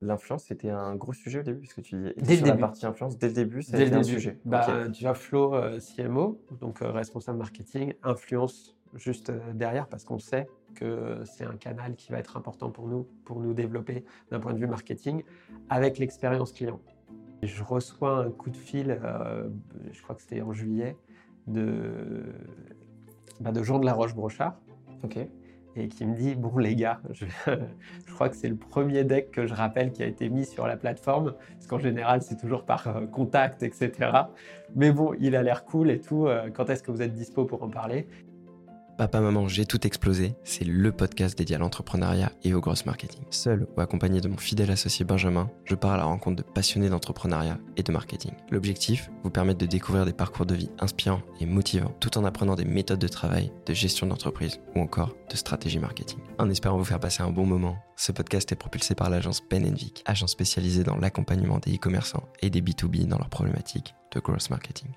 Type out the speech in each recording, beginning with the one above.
L'influence, c'était un gros sujet au début, parce que tu dis Dès le sur la partie influence, dès le début, ça Dès le un début. sujet. Bah. Tu vois, Flo, euh, CMO, donc euh, responsable marketing, influence juste euh, derrière parce qu'on sait que c'est un canal qui va être important pour nous, pour nous développer d'un point de vue marketing, avec l'expérience client. Je reçois un coup de fil, euh, je crois que c'était en juillet, de, bah, de Jean de la Roche-Brochard, Ok. Et qui me dit Bon, les gars, je, crois que c'est le premier deck que je rappelle qui a été mis sur la plateforme, parce qu'en général, c'est toujours par euh, contact, etc. Mais bon, il a l'air cool et tout. euh, quand est-ce que vous êtes dispo pour en parler? Papa Maman J'ai tout explosé, c'est le podcast dédié à l'entrepreneuriat et au gross marketing. Seul ou accompagné de mon fidèle associé Benjamin, je pars à la rencontre de passionnés d'entrepreneuriat et de marketing. L'objectif, vous permettre de découvrir des parcours de vie inspirants et motivants, tout en apprenant des méthodes de travail, de gestion d'entreprise ou encore de stratégie marketing. En espérant vous faire passer un bon moment, ce podcast est propulsé par l'agence Ben Vic, agence spécialisée dans l'accompagnement des e-commerçants et des B2B dans leurs problématiques de gross marketing.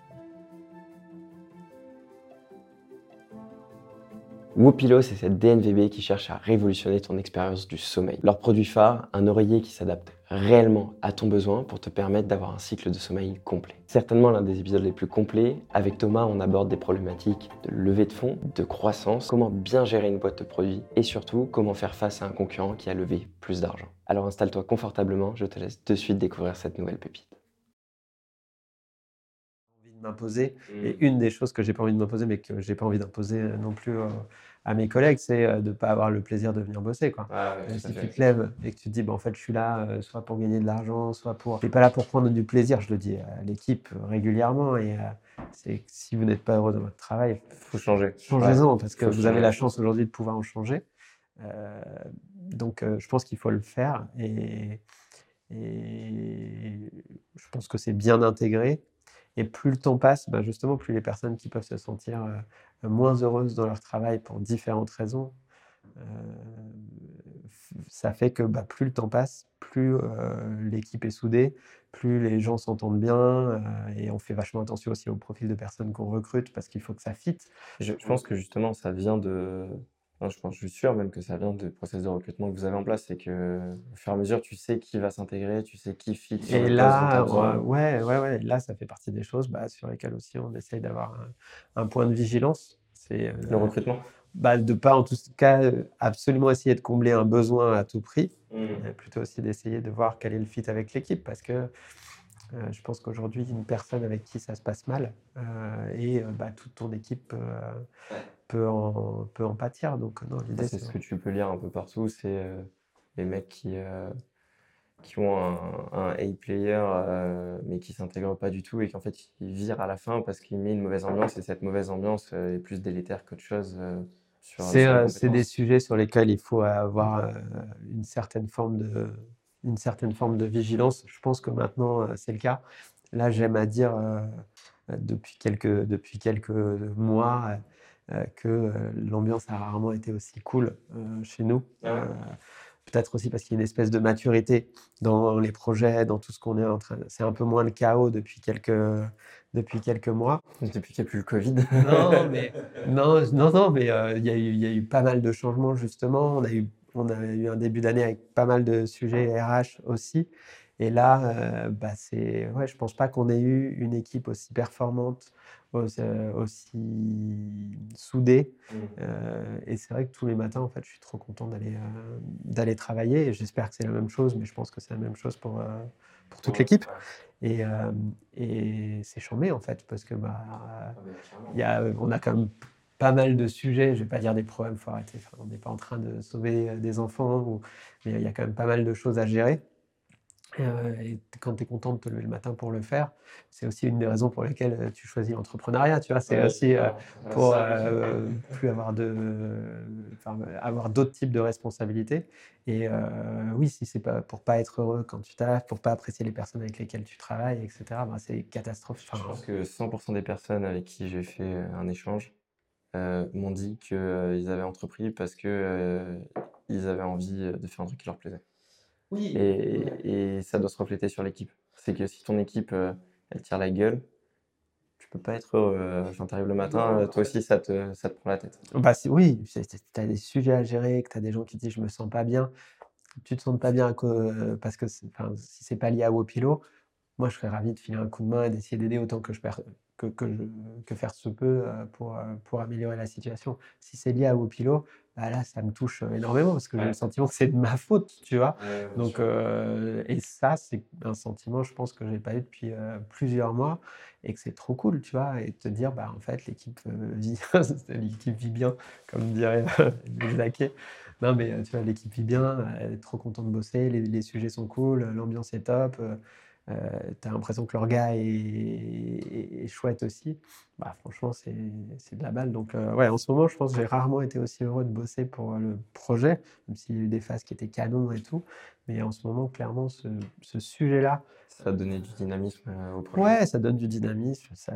Wopilo, c'est cette DNVB qui cherche à révolutionner ton expérience du sommeil. Leur produit phare, un oreiller qui s'adapte réellement à ton besoin pour te permettre d'avoir un cycle de sommeil complet. Certainement l'un des épisodes les plus complets. Avec Thomas, on aborde des problématiques de levée de fonds, de croissance, comment bien gérer une boîte de produits et surtout comment faire face à un concurrent qui a levé plus d'argent. Alors installe-toi confortablement, je te laisse de suite découvrir cette nouvelle pépite. M'imposer. Et une des choses que j'ai pas envie de m'imposer, mais que j'ai pas envie d'imposer euh, non plus euh, à mes collègues, c'est euh, de pas avoir le plaisir de venir bosser. Quoi. Euh, si tu te lèves et que tu te dis, bah, en fait, je suis là euh, soit pour gagner de l'argent, soit pour. Je suis pas là pour prendre du plaisir, je le dis à l'équipe régulièrement. Et euh, c'est que si vous n'êtes pas heureux dans votre travail, Faut changer. changez-en parce que faut vous avez la chance aujourd'hui de pouvoir en changer. Donc, je pense qu'il faut le faire et, et je pense que c'est bien intégré. Et plus le temps passe, bah, justement, plus les personnes qui peuvent se sentir euh, moins heureuses dans leur travail pour différentes raisons, euh, ça fait que bah, plus le temps passe, plus euh, l'équipe est soudée, plus les gens s'entendent bien euh, et on fait vachement attention aussi au profil de personnes qu'on recrute parce qu'il faut que ça fitte. Je, je pense que justement, ça vient de. Je pense, je suis sûr même que ça vient du process de recrutement que vous avez en place. C'est que au fur et à mesure, tu sais qui va s'intégrer, tu sais qui fit Et le là, euh, ouais, ouais, ouais, là, ça fait partie des choses bah, sur lesquelles aussi on essaye d'avoir un, un point de vigilance. C'est euh, Le recrutement? bah, de pas en tout cas absolument essayer de combler un besoin à tout prix, mais plutôt aussi d'essayer de voir quel est le fit avec l'équipe parce que euh, je pense qu'aujourd'hui, une personne avec qui ça se passe mal euh, et euh, bah, toute ton équipe peut, en, peut en pâtir. Donc, l'idée, C'est c'est ce que tu peux lire un peu partout, c'est euh, les mecs qui, euh, qui ont un, un A-player euh, mais qui s'intègrent pas du tout et qu'en fait ils virent à la fin parce qu'il met une mauvaise ambiance et cette mauvaise ambiance est plus délétère qu'autre chose C'est des sujets sur lesquels il faut avoir une certaine forme de une certaine forme de vigilance. Je pense que maintenant c'est le cas. Là, j'aime à dire depuis quelques depuis quelques mois que euh, l'ambiance a rarement été aussi cool euh, chez nous. Ah ouais. Euh, Peut-être aussi parce qu'il y a une espèce de maturité dans les projets, dans tout ce qu'on est en train. C'est un peu moins le chaos depuis quelques depuis quelques mois. Depuis qu'il n'y a plus le Covid. Non, mais non, non, non, mais euh, il y a eu, il y a eu pas mal de changements justement. On a eu, on a eu un début d'année avec pas mal de sujets RH aussi. Et là, euh, bah c'est, ouais, je pense pas qu'on ait eu une équipe aussi performante, aussi, euh, aussi soudée. Euh, et c'est vrai que tous les matins, en fait, je suis trop content d'aller euh, d'aller travailler. Et j'espère que c'est la même chose, mais je pense que c'est la même chose pour, euh, pour toute l'équipe. Et, et c'est chambé en fait, parce que bah, il y a, on a quand même pas mal de sujets, je vais pas dire des problèmes, faut arrêter. Enfin, on n'est pas en train de sauver des enfants, ou, mais il y a quand même pas mal de choses à gérer. Euh, et quand tu es content de te lever le matin pour le faire, c'est aussi une des raisons pour lesquelles euh, tu choisis l'entrepreneuriat. Tu vois, c'est aussi euh, pour euh, plus avoir de, enfin, avoir d'autres types de responsabilités. Et euh, oui, si c'est pas pour pas être heureux quand tu taffes, pour pas apprécier les personnes avec lesquelles tu travailles, etc. ben, c'est catastrophique. Je Enfin, pense que 100% des personnes avec qui j'ai fait un échange m'ont dit qu'ils avaient entrepris parce que ils avaient envie de faire un truc qui leur plaisait. Oui. Et, et ça doit se refléter sur l'équipe. C'est que si ton équipe, euh, elle tire la gueule, tu peux pas être heureux. euh, Enfin, t'arrives le matin, euh, toi aussi, ça te, ça te prend la tête. Bah, oui, tu as des sujets à gérer, que tu as des gens qui disent je me sens pas bien. tu te sentes pas bien parce que si c'est pas lié à Wopilo, moi, je serais ravi de filer un coup de main et d'essayer d'aider autant que je, que, que, faire se peut pour, pour améliorer la situation. Si c'est lié à Wopilo, bah là, ça me touche énormément parce que j'ai le sentiment que c'est de ma faute, tu vois? Donc, et ça, c'est un sentiment, je pense, que j'ai pas eu depuis plusieurs mois et que c'est trop cool, tu vois? Et te dire, bah, en fait, l'équipe vit, l'équipe vit bien, comme dirait Jacquet. Non, mais tu vois, l'équipe vit bien, elle est trop contente de bosser, les, les sujets sont cool, l'ambiance est top. Euh, tu as l'impression que leur gars est, chouette aussi, bah, franchement, c'est de la balle. Donc, euh, ouais, en ce moment, je pense que j'ai rarement été aussi heureux de bosser pour euh, le projet, même s'il y a eu des phases qui étaient canons et tout. Mais en ce moment, clairement, ce, ce sujet-là. Ça a donné du dynamisme au projet. Ouais, ça donne du dynamisme. Ça,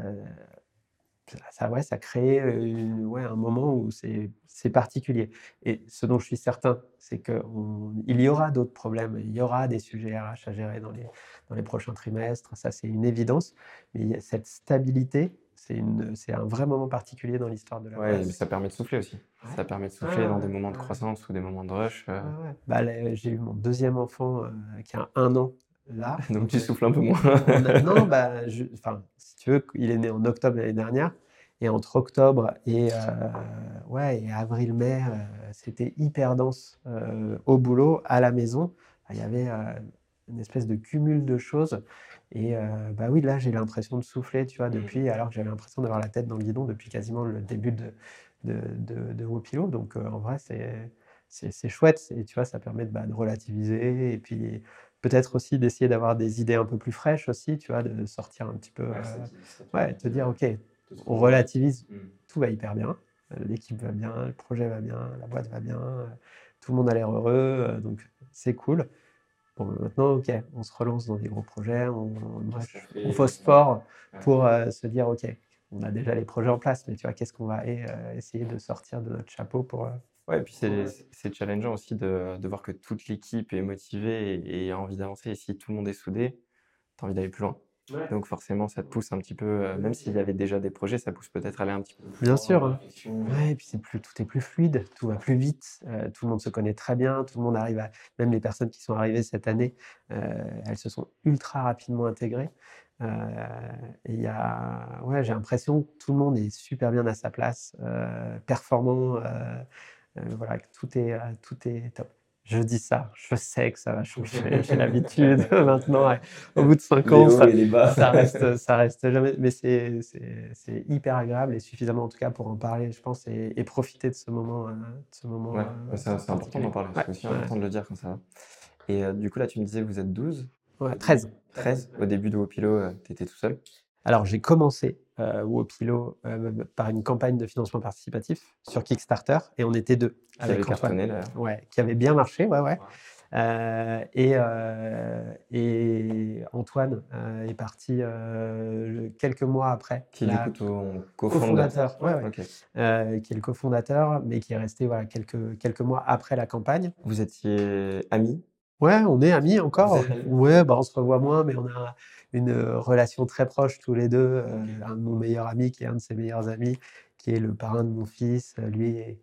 ça, ouais, ça crée ouais, un moment où c'est particulier. Et ce dont je suis certain, c'est qu'il y aura d'autres problèmes, il y aura des sujets RH à gérer dans les, dans les prochains trimestres, ça c'est une évidence. Mais cette stabilité, c'est un vrai moment particulier dans l'histoire de la ouais, mais ça permet de souffler aussi. Ça permet de souffler dans des moments de croissance ou des moments de rush. Euh. Bah, J'ai eu mon deuxième enfant euh, qui a un an là. Donc tu souffles un peu moins. non, bah, je, si tu veux, il est né en octobre l'année dernière. Et entre octobre et, euh, ouais, et avril-mai, euh, c'était hyper dense euh, au boulot, à la maison. Il y avait une espèce de cumul de choses. Et bah oui, là, j'ai l'impression de souffler, tu vois, mmh. depuis, alors que j'avais l'impression d'avoir la tête dans le guidon depuis quasiment le début de, de, de, de Wopilo. Donc, en vrai, c'est chouette. Et tu vois, ça permet de, bah, de relativiser. Et puis, peut-être aussi d'essayer d'avoir des idées un peu plus fraîches aussi, tu vois, de sortir un petit peu. Ouais, ouais te dire, OK, on relativise, mm. tout va hyper bien, euh, l'équipe va bien, le projet va bien, la boîte va bien, euh, tout le monde a l'air heureux, euh, donc c'est cool. Bon, maintenant, ok, on se relance dans des gros projets, on, on, phosphore pour se dire, ok, on a déjà les projets en place, mais tu vois, qu'est-ce qu'on va essayer de sortir de notre chapeau pour. Ouais, et puis c'est challengeant aussi de, de, voir que toute l'équipe est motivée et, et a envie d'avancer. Et si tout le monde est soudé, tu as envie d'aller plus loin. Donc forcément, ça te pousse un petit peu, euh, même s'il y avait déjà des projets, ça pousse peut-être à aller un petit peu plus Bien sûr. Hein. Ouais, et puis c'est plus, tout est plus fluide, tout va plus vite, euh, tout le monde se connaît très bien, tout le monde arrive à, même les personnes qui sont arrivées cette année, euh, elles se sont ultra rapidement intégrées. et il y a, ouais, j'ai l'impression que tout le monde est super bien à sa place, performant, voilà, que tout est, tout est top je dis ça, je sais que ça va changer, j'ai l'habitude maintenant. Au bout de cinq ans, ça, reste, ça reste jamais, mais c'est hyper agréable et suffisamment en tout cas pour en parler, je pense, et, profiter de ce moment. Euh, ce moment ouais, euh, c'est important d'en parler, c'est aussi important de le dire comme ça. Et euh, du coup, là, tu me disais, vous êtes 12 Ouais, 13. 13. Au début de Wopilo, tu étais tout seul alors, j'ai commencé euh, Wopilo euh, par une campagne de financement participatif sur Kickstarter et on était deux. Qui avec Ouais, qui avait bien marché, ouais, ouais. Euh, et, euh, et, Antoine est parti quelques mois après. Qui est du coup cofondateur. Ouais, ouais. qui est le cofondateur, mais qui est resté voilà, quelques, quelques mois après la campagne. Vous étiez amis? Ouais, on est amis encore. Ouais, bah, on se revoit moins, mais on a une euh, relation très proche tous les deux. Euh, un de mon meilleur ami qui est un de ses meilleurs amis, qui est le parrain de mon fils. Euh, lui,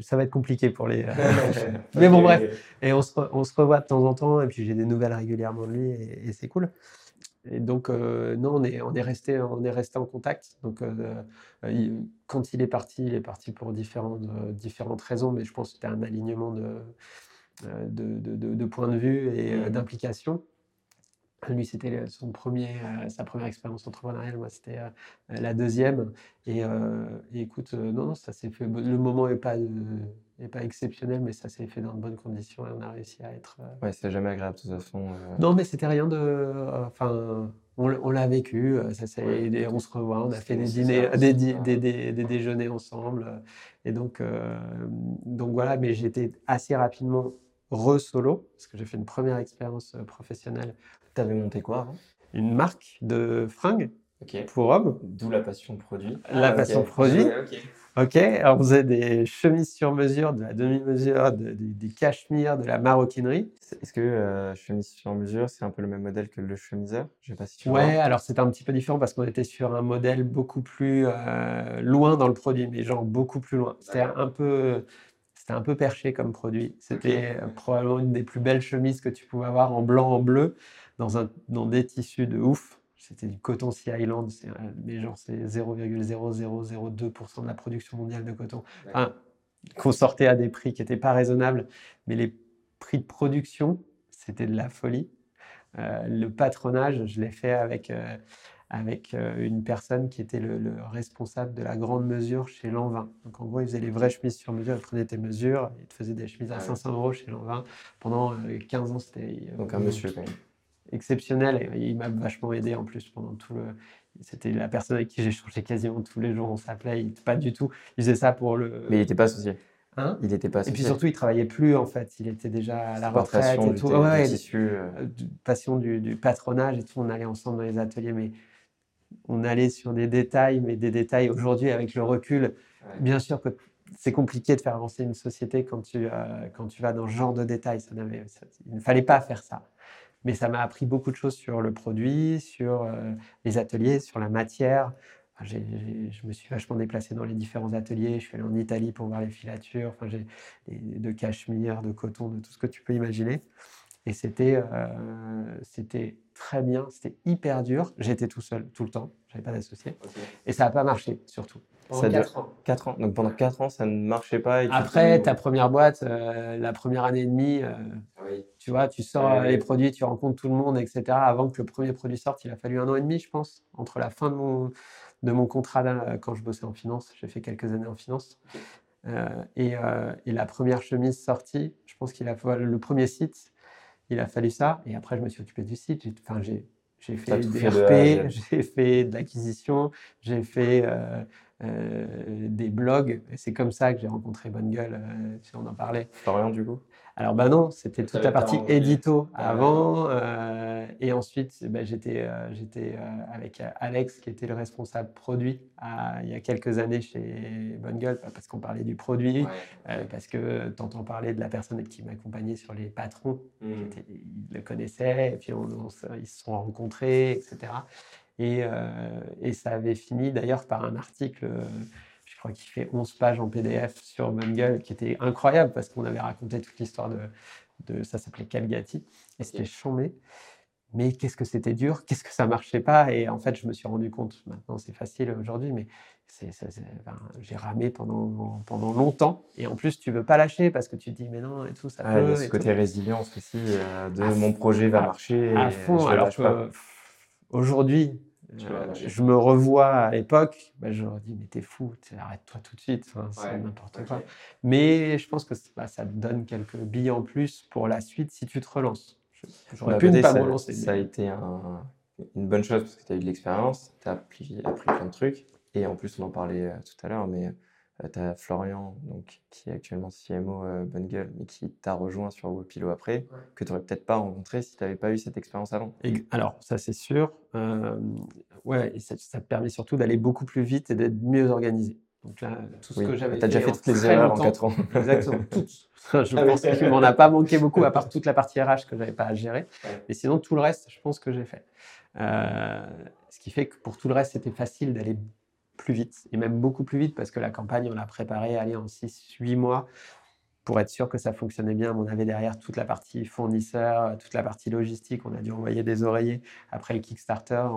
ça va être compliqué pour les. mais bon, bref. Et on se, on se, revoit de temps en temps, et puis j'ai des nouvelles régulièrement de lui, et, c'est cool. Et donc, non, on est, on est resté, on est resté en contact. Donc, quand il est parti, il est parti pour différentes, différentes raisons, mais je pense que c'était un alignement de, de, de, de, points de vue et mmh. d'implication. Lui, c'était son premier, euh, sa première expérience entrepreneuriale. Moi, c'était euh, la deuxième. Et, euh, écoute, non, non, ça s'est fait. Le moment n'est pas, est pas exceptionnel, mais ça s'est fait dans de bonnes conditions et on a réussi à être. Ouais, c'est jamais agréable de toute façon. Non, mais c'était rien de. Enfin, on, l'a vécu. Ça on se revoit. On a fait des dîners, des, des, des, des, déjeuners ensemble. Et donc, donc voilà. Mais j'étais assez rapidement re-solo, parce que j'ai fait une première expérience professionnelle tu avais monté quoi avant? Une marque de fringues pour hommes. D'où la passion produit. La ah, passion produit. Ok, alors on faisait des chemises sur mesure, de la demi-mesure, des cachemires, de la maroquinerie. Est-ce que euh, chemise sur mesure, c'est un peu le même modèle que le chemiseur? Je sais pas si tu Ouais, alors c'était un petit peu différent parce qu'on était sur un modèle beaucoup plus euh, loin dans le produit, mais genre beaucoup plus loin. C'était un peu C'était un peu perché comme produit. C'était probablement une des plus belles chemises que tu pouvais avoir en blanc, en bleu, dans, un, dans des tissus de ouf. C'était du coton Sea Island, mais genre c'est 0,0002% de la production mondiale de coton. Enfin, qu'on sortait à des prix qui n'étaient pas raisonnables, mais les prix de production, c'était de la folie. Euh, le patronage, je l'ai fait avec, euh, avec euh, une personne qui était le, responsable de la grande mesure chez Lanvin. Donc en gros, il faisait les vraies chemises sur mesure, il prenait tes mesures, il te faisait des chemises à 500 ah euros chez Lanvin. Pendant 15 ans, c'était... Donc un monsieur quand même. Exceptionnel, et il m'a vachement aidé en plus pendant tout le... C'était la personne avec qui j'ai changé quasiment tous les jours, on s'appelait, pas du tout. Il faisait ça pour le... Mais il n'était pas associé Hein? Il n'était pas Et puis surtout, il travaillait plus en fait. Il était déjà à la retraite et tout. ouais, euh. Euh, passion du, patronage et tout. On allait ensemble dans les ateliers, mais on allait sur des détails, mais des détails aujourd'hui avec le recul. Bien sûr que c'est compliqué de faire avancer une société quand tu, euh, quand tu vas dans ce genre de détails. Ça, il ne fallait pas faire ça. Mais ça m'a appris beaucoup de choses sur le produit, sur les ateliers, sur la matière, je me suis vachement déplacé dans les différents ateliers. Je suis allé en Italie pour voir les filatures, enfin, de cachemire, de coton, de tout ce que tu peux imaginer. Et c'était euh, c'était très bien, c'était hyper dur. J'étais tout seul tout le temps, j'avais pas d'associé. Et ça n'a pas marché, surtout. Pendant 4 ans. 4 ans. Donc pendant 4 ans, ça ne marchait pas. Après, ta première boîte, euh, la première année et demie, euh, tu vois, tu sors les produits, tu rencontres tout le monde, etc. Avant que le premier produit sorte, il a fallu un an et demi, je pense, entre la fin de mon, de mon contrat quand je bossais en finance. J'ai fait quelques années en finance. Euh, euh, et, la première chemise sortie, je pense qu'il a fallu le premier site, il a fallu ça. Et après, je me suis occupé du site. Enfin, j'ai j'ai fait des RP, j'ai fait de l'acquisition, j'ai fait des blogs. Et c'est comme ça que j'ai rencontré Bonne Gueule, si on en parlait. Florian, du coup? Alors, bah non, c'était toute la partie édito avant. Euh, et ensuite, bah, j'étais euh, euh, avec Alex, qui était le responsable produit il y a quelques années chez Bonne Gueule, parce qu'on parlait du produit, parce que t'entends parler de la personne qui m'accompagnait sur les patrons. Mmh. Ils le connaissaient, et puis ils se sont rencontrés, etc. Et, et ça avait fini d'ailleurs par un article crois qu'il fait 11 pages en PDF sur Bungle, qui était incroyable parce qu'on avait raconté toute l'histoire de, de, ça s'appelait Calgati, et c'était chambé. Mais qu'est-ce que c'était dur, qu'est-ce que ça marchait pas, et en fait, je me suis rendu compte. Maintenant, c'est facile aujourd'hui, mais j'ai ramé pendant, pendant longtemps. Et en plus, tu veux pas lâcher parce que tu te dis, mais non, et tout, ça peut. Il y a ce côté résilience aussi, euh, de mon projet va marcher. À fond, alors aujourd'hui, euh, je me revois à l'époque, bah, je leur dis mais t'es fou, arrête-toi tout de suite, c'est n'importe quoi. Mais je pense que bah, ça te donne quelques billes en plus pour la suite si tu te relances. J'aurais bah, pu ne pas me relancer. Ça a été une bonne chose parce que tu as eu de l'expérience, tu as appris, appris, plein de trucs. Et en plus, on en parlait euh, tout à l'heure, mais euh, tu as Florian, donc, qui est actuellement CMO euh, Bonne Gueule, mais qui t'a rejoint sur Wopilo après, que tu n'aurais peut-être pas rencontré si tu n'avais pas eu cette expérience avant. alors, ça c'est sûr. Euh, ouais, et ça, te permet surtout d'aller beaucoup plus vite et d'être mieux organisé. Donc là, tout ce que j'avais. Tu as déjà fait toutes les erreurs en 4 ans. Exactement, toutes. Je pense qu'il m'en a pas manqué beaucoup, à part toute la partie RH que j'avais pas à gérer. Mais sinon, tout le reste, je pense que j'ai fait. ce qui fait que pour tout le reste, c'était facile d'aller plus vite, et même beaucoup plus vite, parce que la campagne, on l'a préparée aller en 6-8 mois pour être sûr que ça fonctionnait bien. On avait derrière toute la partie fournisseur, toute la partie logistique. On a dû envoyer des oreillers après le Kickstarter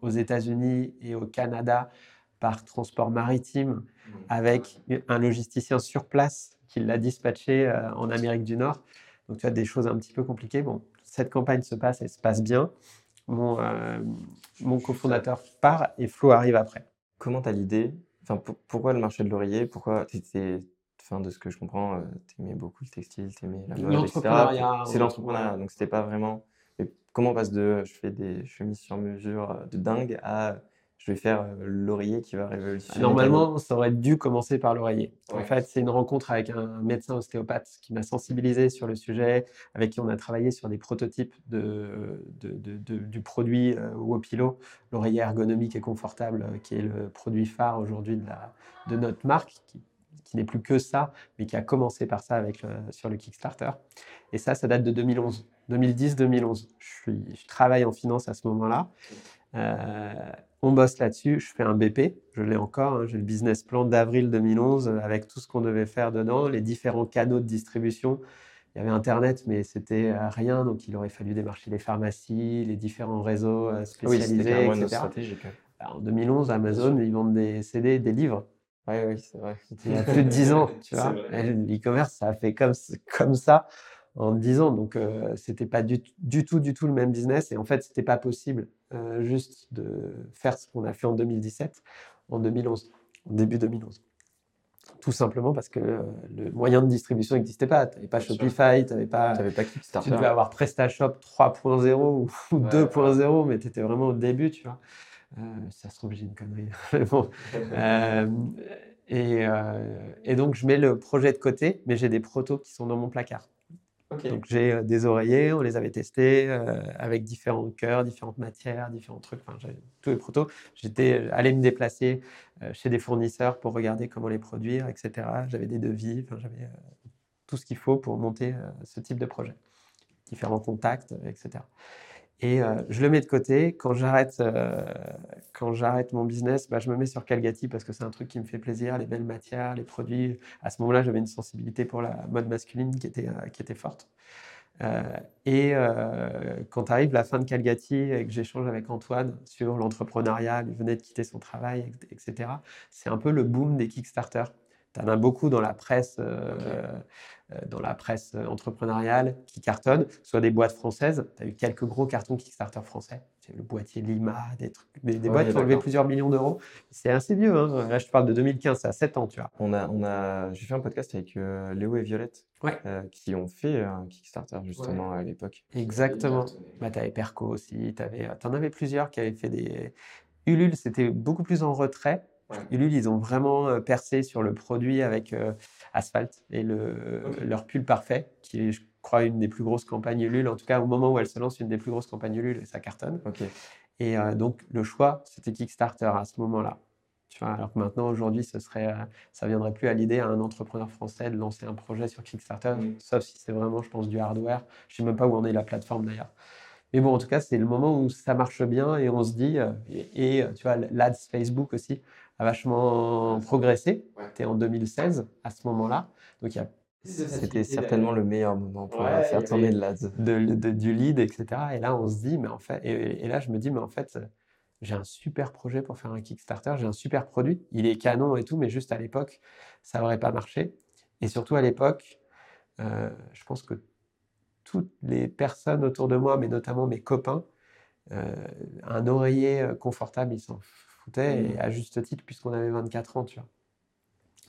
aux États-Unis et au Canada par transport maritime mmh. avec un logisticien sur place qui l'a dispatché euh, en Amérique du Nord. Donc, tu as des choses un petit peu compliquées. Bon, cette campagne se passe et se passe bien. Mon, euh, mon cofondateur part et Flo arrive après. Comment tu as l'idée? Enfin, Pourquoi le marché de l'oreiller? Pourquoi étais, enfin, de ce que je comprends, euh, tu aimais beaucoup le textile, tu aimais la mode, etc. C'est l'entrepreneuriat, donc c'était pas vraiment. Mais comment on passe de je fais des chemises sur mesure euh, de dingue à je vais faire euh, l'oreiller qui va révolutionner. Normalement, ça aurait dû commencer par l'oreiller. En fait, c'est une rencontre avec un médecin ostéopathe qui m'a sensibilisé sur le sujet, avec qui on a travaillé sur des prototypes de, du produit euh, Wopilo, l'oreiller ergonomique et confortable, euh, qui est le produit phare aujourd'hui de, de notre marque, qui, n'est plus que ça, mais qui a commencé par ça avec sur le Kickstarter. Et ça, ça date de 2011. 2010-2011. Je, je travaille en finance à ce moment-là. On bosse là-dessus. Je fais un BP, je l'ai encore. Hein. J'ai le business plan d'avril 2011 avec tout ce qu'on devait faire dedans, les différents canaux de distribution. Il y avait Internet, mais c'était euh, rien. Donc, il aurait fallu démarcher les pharmacies, les différents réseaux euh, spécialisés, oui, etc. en 2011, Amazon, ils vendent des CD, des livres. Oui, oui, c'est vrai. Il y a plus de 10 ans, tu vois. L'e-commerce, ça a fait comme, comme ça en 10 ans. Donc, euh, c'était pas du, du, tout, du tout le même business. Et en fait, c'était pas possible euh, juste de faire ce qu'on a fait en 2017, en 2011, en début 2011. Tout simplement parce que euh, le moyen de distribution n'existait pas. Tu n'avais pas Shopify, tu n'avais pas, avais pas Kickstarter. Tu devais avoir PrestaShop 3.0 ou, 2.0, mais tu étais vraiment au début, tu vois. Euh, ça se trouve, j'ai une connerie. bon. et, et, donc, je mets le projet de côté, mais j'ai des protos qui sont dans mon placard. Donc j'ai euh, des oreillers, on les avait testés euh, avec différents cœurs, différentes matières, différents trucs. Enfin, tous les protos. J'étais euh, allé me déplacer chez des fournisseurs pour regarder comment les produire, etc. J'avais des devis, enfin, j'avais tout ce qu'il faut pour monter ce type de projet. Différents contacts, etc. Et euh, je le mets de côté. Quand j'arrête, euh, quand j'arrête mon business, bah, je me mets sur Calgati parce que c'est un truc qui me fait plaisir, les belles matières, les produits. À ce moment-là, j'avais une sensibilité pour la mode masculine qui était, euh, forte. et quand arrive la fin de Calgati et que j'échange avec Antoine sur l'entrepreneuriat, il venait de quitter son travail, etc., c'est un peu le boom des Kickstarter. Tu en as beaucoup dans la presse, dans la presse euh, entrepreneuriale qui cartonnent, soit des boîtes françaises. Tu as eu quelques gros cartons Kickstarter français. Le boîtier Lima, des, trucs, des, boîtes qui ont levé plusieurs millions d'euros. C'est assez vieux. Hein. Là, je te parle de 2015, ça a 7 ans, tu vois. On a, on a, J'ai fait un podcast avec euh, Léo et Violette qui ont fait un Kickstarter justement à l'époque. Exactement. Bah, tu avais Perco aussi. Tu en avais plusieurs qui avaient fait des. Ulule, c'était beaucoup plus en retrait. Ulule, ils ont vraiment percé sur le produit avec Asphalt et le, leur pull parfait, qui est, je crois, une des plus grosses campagnes Ulule. En tout cas, au moment où elle se lance, une des plus grosses campagnes Ulule et ça cartonne. Et donc, le choix, c'était Kickstarter à ce moment-là. Tu vois, alors que maintenant, aujourd'hui, ce serait, ça viendrait plus à l'idée à un entrepreneur français de lancer un projet sur Kickstarter, sauf si c'est vraiment, je pense, du hardware. Je sais même pas où en est la plateforme d'ailleurs. Mais bon, en tout cas, c'est le moment où ça marche bien et on se dit, et, et tu vois, l'ADS Facebook aussi, a vachement progressé. C'était en 2016 à ce moment-là. Donc c'était certainement le meilleur moment pour faire tourner de. De, du lead, etc. Et là, on se dit, mais en fait, et, là, je me dis, mais en fait, j'ai un super projet pour faire un Kickstarter, j'ai un super produit, il est canon et tout, mais juste à l'époque, ça n'aurait pas marché. Et surtout à l'époque, euh, je pense que toutes les personnes autour de moi, mais notamment mes copains, euh, un oreiller euh, confortable, ils s'en et mmh. à juste titre, puisqu'on avait 24 ans, tu vois.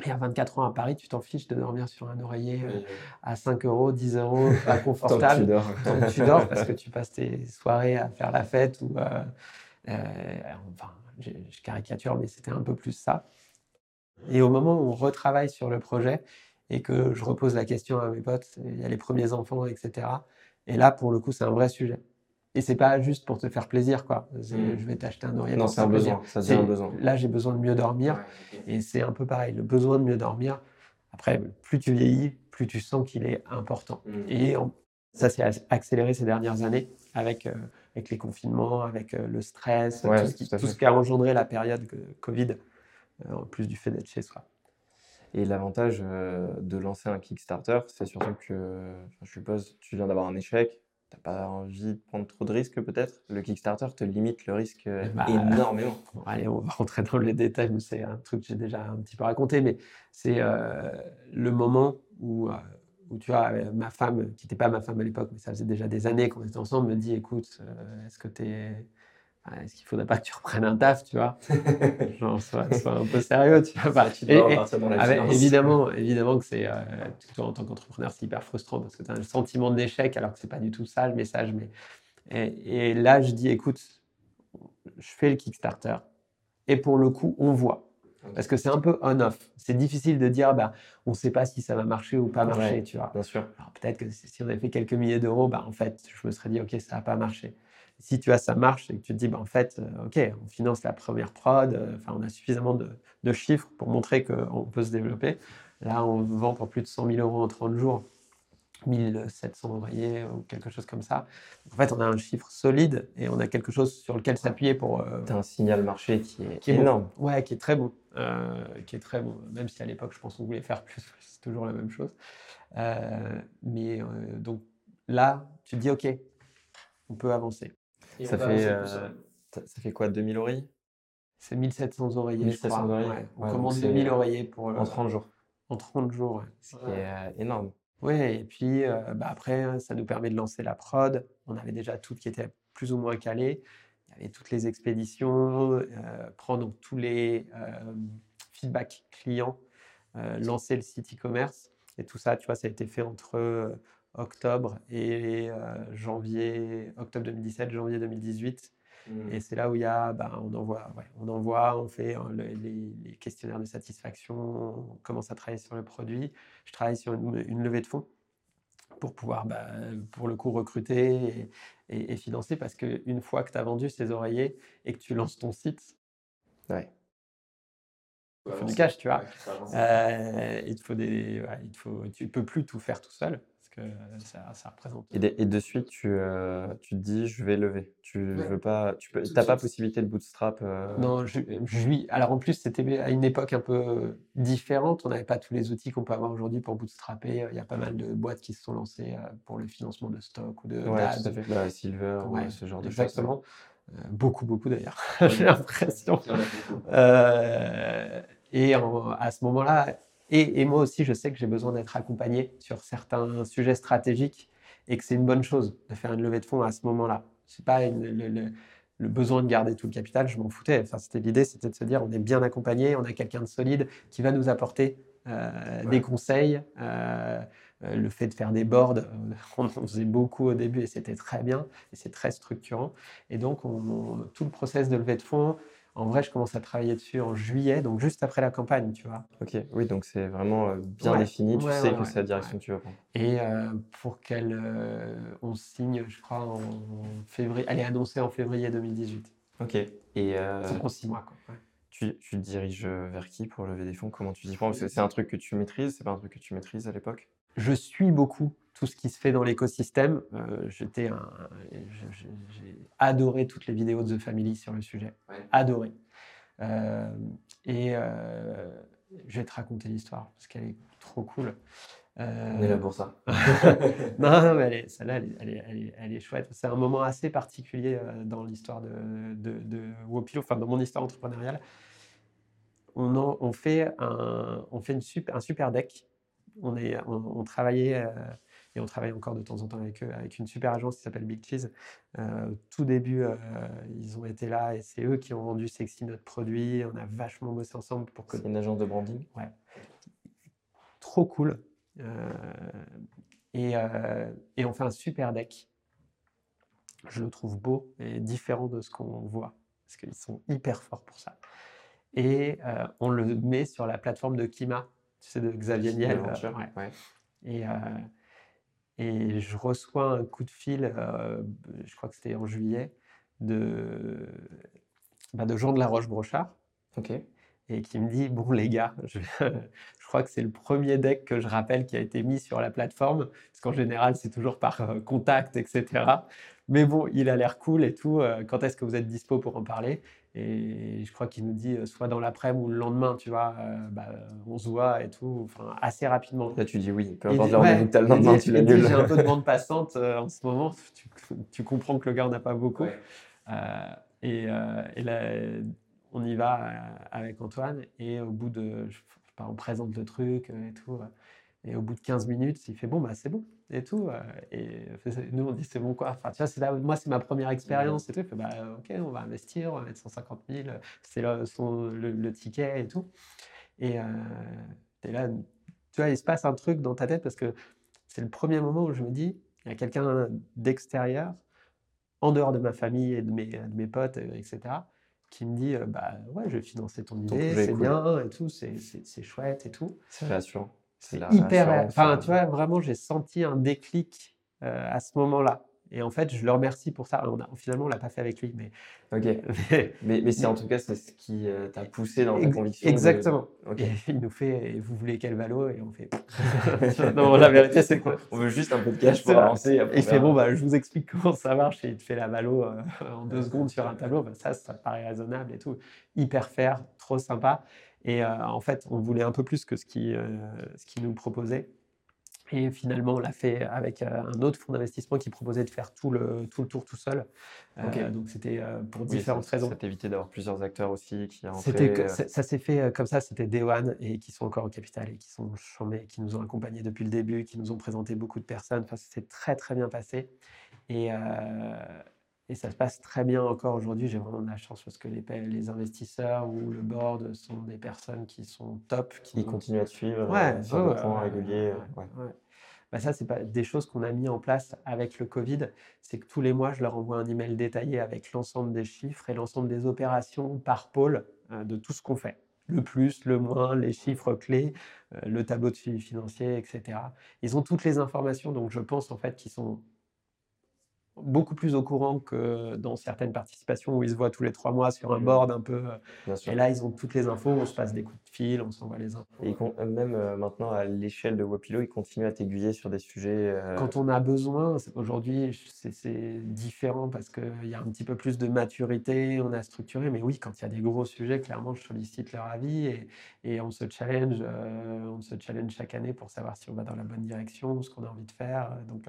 Et à 24 ans à Paris, tu t'en fiches de dormir sur un oreiller euh, à 5 euros, 10 euros, pas confortable. Tant que tu dors. Tant que tu dors, parce que tu passes tes soirées à faire la fête ou. Euh, euh, enfin, je, caricature, mais c'était un peu plus ça. Et au moment où on retravaille sur le projet et que je repose la question à mes potes, il y a les premiers enfants, etc. Et là, pour le coup, c'est un vrai sujet. Et c'est pas juste pour te faire plaisir, quoi. Mm. Je vais t'acheter un oreiller. Non, c'est un besoin. Ça devient un besoin. Là, j'ai besoin de mieux dormir. Et c'est un peu pareil. Le besoin de mieux dormir. Après, plus tu vieillis, plus tu sens qu'il est important. Mm. Et ça s'est accéléré ces dernières années avec, euh, avec les confinements, avec euh, le stress, tout, ce qui, tout, ce qui, a engendré la période Covid, euh, en plus du fait d'être chez soi. Et l'avantage de lancer un Kickstarter, c'est surtout que, je suppose, tu viens d'avoir un échec, T'as pas envie de prendre trop de risques peut-être? Le Kickstarter te limite le risque euh, bah, énormément. allez, on va rentrer dans les détails, mais c'est un truc que j'ai déjà un petit peu raconté, mais c'est euh, le moment où, euh, où tu vois, ma femme, qui n'était pas ma femme à l'époque, mais ça faisait déjà des années qu'on était ensemble, me dit, écoute, est-ce que tu es est-ce qu'il faudrait pas que tu reprennes un taf, tu vois? Genre, sois, un peu sérieux, tu vois. Bah, tu évidemment, évidemment que c'est, euh, en tant qu'entrepreneur, c'est hyper frustrant parce que tu as un sentiment d'échec alors que c'est pas du tout ça le message. Mais... Et, là, je dis, écoute, je fais le Kickstarter et pour le coup, on voit. Parce que c'est un peu on-off. C'est difficile de dire, bah, on ne sait pas si ça va marcher ou pas marcher, tu vois. Bien sûr. Alors peut-être que si on avait fait quelques milliers d'euros, bah, en fait, je me serais dit, ok, ça n'a pas marché si tu as ça marche et que tu te dis, bah, en fait, euh, OK, on finance la première prod, euh, enfin, on a suffisamment de, chiffres pour montrer qu'on peut se développer. Là, on vend pour plus de 100 000 euros en 30 jours. 1700 oreillers ou quelque chose comme ça. En fait, on a un chiffre solide et on a quelque chose sur lequel s'appuyer pour. Euh, un signal marché qui est, qui est énorme. Ouais, qui est très bon. Euh, qui est très bon. Même si à l'époque, je pense qu'on voulait faire plus, c'est toujours la même chose. Euh, mais donc là, tu te dis, OK, on peut avancer. Ça, fait, ça. fait quoi, 2000 oreillers C'est 1700 oreillers, 1700 je crois. Oreillers. On commande 2000 oreillers pour. En 30 jours. En 30 jours, Ce qui est énorme. Oui, et puis euh, bah, après, ça nous permet de lancer la prod. On avait déjà tout qui était plus ou moins calé. Il y avait toutes les expéditions, euh, prendre tous les euh, feedbacks clients, lancer le site e-commerce. Et tout ça, tu vois, ça a été fait entre octobre et janvier, octobre 2017, janvier 2018. Mmh. Et c'est là où il y a, bah, on envoie, on envoie, on fait hein, les, questionnaires de satisfaction, on commence à travailler sur le produit. Je travaille sur une, levée de fonds pour pouvoir, bah, pour le coup, recruter et, financer parce qu'une fois que tu as vendu ces oreillers et que tu lances ton site, ouais. il faut du cash, tu vois. Euh, il faut des, il faut, tu peux plus tout faire tout seul ça, représente. Et de, et de suite, tu, euh, tu te dis, je vais lever. Tu veux pas, tu peux, t'as pas possibilité de bootstrap. Euh? Non, je, je, Alors en plus, c'était à une époque un peu différente. On n'avait pas tous les outils qu'on peut avoir aujourd'hui pour bootstrapper. Il y a pas mal de boîtes qui se sont lancées euh, pour le financement de stock ou de ouais, tout à fait. Bah, Silver, ouais, ce genre de choses. Exactement. beaucoup, beaucoup d'ailleurs. J'ai l'impression. et à ce moment-là, et, moi aussi, je sais que j'ai besoin d'être accompagné sur certains sujets stratégiques et que c'est une bonne chose de faire une levée de fonds à ce moment-là. C'est pas le, besoin de garder tout le capital, je m'en foutais. Enfin, c'était l'idée, c'était de se dire on est bien accompagné, on a quelqu'un de solide qui va nous apporter euh, des conseils. Euh, euh, le fait de faire des boards, on en faisait beaucoup au début et c'était très bien et c'est très structurant. Et donc, tout le process de levée de fonds, en vrai, je commence à travailler dessus en juillet, donc juste après la campagne, tu vois. Ok, oui, donc c'est vraiment euh, bien défini, tu sais que c'est la direction que tu veux prendre. Et euh, pour qu'elle, euh, on signe, je crois, en février, elle est annoncée en février 2018. Ok. Et ça prend six mois, quoi. Tu, tu, diriges vers qui pour lever des fonds? Comment tu t'y prends? Parce que c'est un truc que tu maîtrises, c'est pas un truc que tu maîtrises à l'époque? Je suis beaucoup tout ce qui se fait dans l'écosystème. Euh, j'étais j'ai adoré toutes les vidéos de The Family sur le sujet. Adoré. Euh, et euh, je vais te raconter l'histoire parce qu'elle est trop cool. On est là pour ça. non, non, mais celle-là, elle, elle, elle, est chouette. C'est un moment assez particulier dans l'histoire de, de, de Wopilo, enfin dans mon histoire entrepreneuriale. On, on fait, un, on fait une super, un super deck. On, est, on, travaillait et on travaille encore de temps en temps avec eux, avec une super agence qui s'appelle Big Cheese. Euh, tout début, euh, ils ont été là et c'est eux qui ont vendu Sexy, notre produit. On a vachement bossé ensemble pour que. C'est une agence de branding? Ouais. Trop cool. Euh, et, et, on fait un super deck. Je le trouve beau et différent de ce qu'on voit parce qu'ils sont hyper forts pour ça. Et on le met sur la plateforme de Kima, tu sais, de Xavier Niel. Ouais. Et, et je reçois un coup de fil, euh, je crois que c'était en juillet, de, bah, de Jean de la Roche-Brochard. Ok. Et qui me dit Bon, les gars, je, je crois que c'est le premier deck que je rappelle qui a été mis sur la plateforme, parce qu'en général, c'est toujours par euh, contact, etc. Mais bon, il a l'air cool et tout. Euh, quand est-ce que vous êtes dispo pour en parler? Et je crois qu'il nous dit soit dans l'après-midi ou le lendemain, tu vois, bah, on se voit et tout, enfin, assez rapidement. Là, tu dis oui, peu importe le rendez-vous que le lendemain, tu l'as J'ai un peu de bande passante en ce moment. Tu, tu, comprends que le gars n'a pas beaucoup. et, et là, on y va avec Antoine et au bout de, je, on présente le truc et tout. Et au bout de 15 minutes, il fait bon, bah c'est bon et tout. Et nous, on dit c'est bon quoi. Enfin, tu vois, c'est là, moi, c'est ma première expérience et tout. Il fait bah ok, on va investir, on va mettre 150 000, c'est le, le, ticket et tout. Et euh, es là, tu vois, il se passe un truc dans ta tête parce que c'est le premier moment où je me dis, il y a quelqu'un d'extérieur, en dehors de ma famille et de mes, de mes potes, etc., qui me dit bah ouais je vais financer ton idée c'est bien et tout c'est chouette et tout c'est rassurant c'est hyper enfin tu vois vraiment j'ai senti un déclic à ce moment là Et en fait, je le remercie pour ça. On a, finalement, on l'a pas fait avec lui, mais. Ok. mais, mais, c'est en tout cas c'est ce qui euh, t'a poussé dans ta conviction. Exactement. Et il nous fait, vous voulez quel valo? Et on fait. non, la vérité, c'est quoi? On veut juste un peu de cash pour avancer. Et il fait bon, bah, je vous explique comment ça marche. Et il te fait la valo euh, en deux secondes sur un tableau. Bah, ça, ça paraît raisonnable et tout. Hyper fair, trop sympa. Et euh, en fait, on voulait un peu plus que ce qui nous proposait. Et finalement, on l'a fait avec euh, un autre fonds d'investissement qui proposait de faire tout le, tout le tour tout seul. Euh, donc c'était euh, pour différentes raisons. Ça t'évitait d'avoir plusieurs acteurs aussi qui rentraient. Ça s'est fait comme ça, c'était Day One et qui sont encore au capital et qui sont chambés, qui nous ont accompagnés depuis le début, qui nous ont présenté beaucoup de personnes. Enfin, c'est très très bien passé. Et, et ça se passe très bien encore aujourd'hui. J'ai vraiment de la chance parce que les, les, investisseurs ou le board sont des personnes qui sont top. Qui continuent à te suivre ouais, euh, sur des points réguliers. Bah ça, c'est pas des choses qu'on a mis en place avec le Covid. C'est que tous les mois, je leur envoie un email détaillé avec l'ensemble des chiffres et l'ensemble des opérations par pôle euh, de tout ce qu'on fait. Le plus, le moins, les chiffres clés, euh, le tableau de suivi financier, etc. Ils ont toutes les informations, donc je pense en fait qu'ils sont beaucoup plus au courant que dans certaines participations où ils se voient tous les trois mois sur un mmh. board un peu. Euh, et là, ils ont toutes les infos, on se passe des coups de fil, on s'envoie les infos. Et euh, même euh, maintenant, à l'échelle de Wapilo, ils continuent à t'aiguiller sur des sujets. Quand on a besoin, aujourd'hui, c'est différent parce qu'il y a un petit peu plus de maturité, on a structuré. Mais oui, quand il y a des gros sujets, clairement, je sollicite leur avis et, et on se challenge, on se challenge chaque année pour savoir si on va dans la bonne direction, ce qu'on a envie de faire. Donc,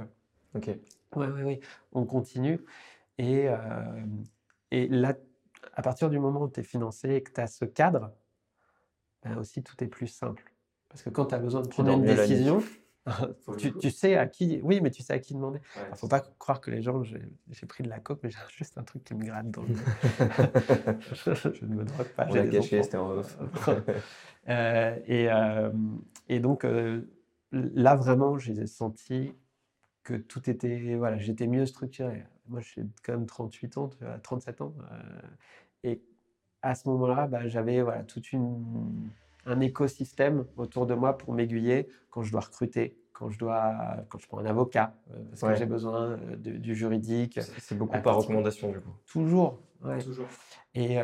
ok. Oui, oui, oui. On continue. Et, euh, et là, à partir du moment où tu es financé et que tu as ce cadre, ben aussi tout est plus simple. Parce que quand tu as besoin de prendre une décision, tu, tu, sais à qui. Oui, mais tu sais à qui demander. Il ne faut pas croire que les gens. J'ai pris de la coke, mais j'ai juste un truc qui me gratte dans le. je, ne me drogue pas. On l'a caché, c'était en euh, et, euh, et donc, là, vraiment, j'ai senti que tout était. Voilà, j'étais mieux structuré. Moi, j'ai quand même 38 ans, 37 ans. Euh, et à ce moment-là, bah, j'avais voilà, tout une, un écosystème autour de moi pour m'aiguiller quand je dois recruter, quand je, dois, quand je prends un avocat, euh, parce que j'ai besoin euh, du juridique. C'est beaucoup par recommandation, du coup. Toujours. Toujours. Et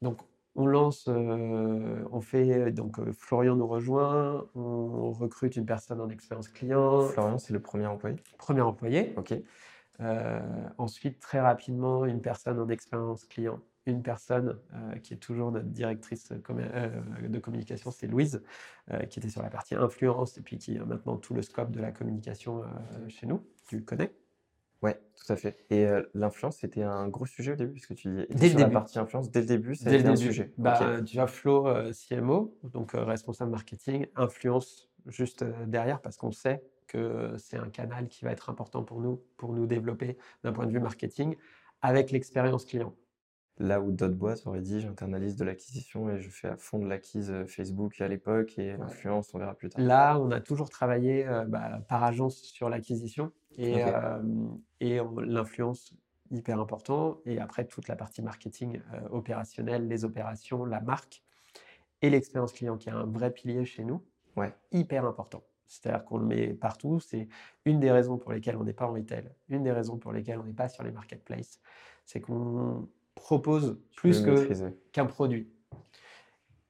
donc, on lance, euh, on fait, donc euh, Florian nous rejoint, on recrute une personne en expérience client. Florian, c'est le premier employé? Premier employé. Ok. Euh, ensuite, très rapidement, une personne en expérience client. Une personne qui est toujours notre directrice de communication, c'est Louise, qui était sur la partie influence et puis qui a maintenant tout le scope de la communication chez nous. Tu le connais? Ouais, tout à fait. Et euh, l'influence, c'était un gros sujet au début, parce que tu dis dès sur la partie influence, dès le début, c'était un sujet. Bah, as Flo, euh, CMO, donc euh, responsable marketing, influence juste derrière, parce qu'on sait que c'est un canal qui va être important pour nous, pour nous développer d'un point de vue marketing, avec l'expérience client. Là où d'autres boîtes auraient dit j'internalise de l'acquisition et je fais à fond de l'acquise Facebook à l'époque et l'influence, on verra plus tard. Là, on a toujours travaillé bah, par agence sur l'acquisition et, et l'influence hyper important. Et après, toute la partie marketing opérationnel, les opérations, la marque et l'expérience client qui est un vrai pilier chez nous, ouais. hyper important. C'est-à-dire qu'on le met partout. C'est une des raisons pour lesquelles on n'est pas en retail, une des raisons pour lesquelles on n'est pas sur les marketplaces. C'est qu'on propose plus qu'un produit.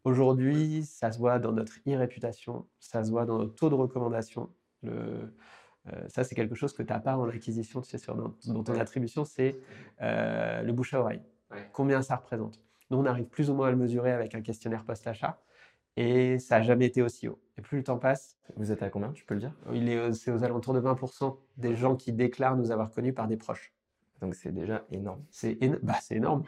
Aujourd'hui, ça se voit dans notre e-réputation, ça se voit dans notre taux de recommandation. Le, euh, ça, c'est quelque chose que tu n'as pas en acquisition, tu sais, sur, dans, ton attribution, c'est euh, le bouche à oreille. Combien ça représente Nous, on arrive plus ou moins à le mesurer avec un questionnaire post-achat et ça n'a jamais été aussi haut. Et plus le temps passe. Vous êtes à combien, tu peux le dire? Il est, C'est aux alentours de 20% des gens qui déclarent nous avoir connus par des proches. Donc c'est déjà énorme. C'est bah, énorme.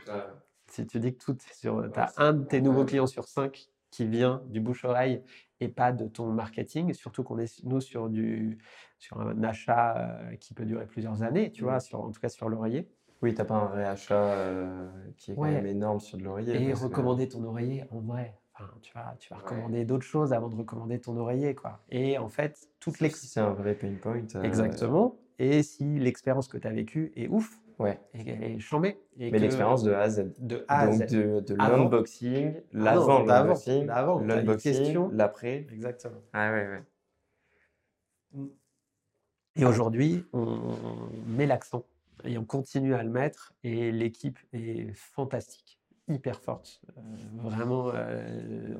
Si tu dis que tout sur. Tu as un de tes nouveaux clients sur cinq qui vient du bouche-oreille et pas de ton marketing, surtout qu'on est nous sur, du, sur un achat euh, qui peut durer plusieurs années, tu vois, mmh. sur, en tout cas sur l'oreiller. Oui, tu n'as pas un vrai achat euh, qui est quand même énorme sur de l'oreiller. Et recommander ton oreiller en vrai. Enfin, tu vas, tu vas recommander d'autres choses avant de recommander ton oreiller. Quoi. Et en fait, toute l'expérience. c'est un vrai pain point. Euh, Exactement. Et si l'expérience que tu as vécue est ouf, Ouais. Et, chambé. Et Mais l'expérience de A à Z. De A à Donc de, de l'unboxing, l'avant l'unboxing, l'unboxing, l'après. Exactement. Ah ouais, ouais. Mm. Et aujourd'hui, on met l'accent et on continue à le mettre. Et l'équipe est fantastique, hyper forte. Euh, vraiment, euh,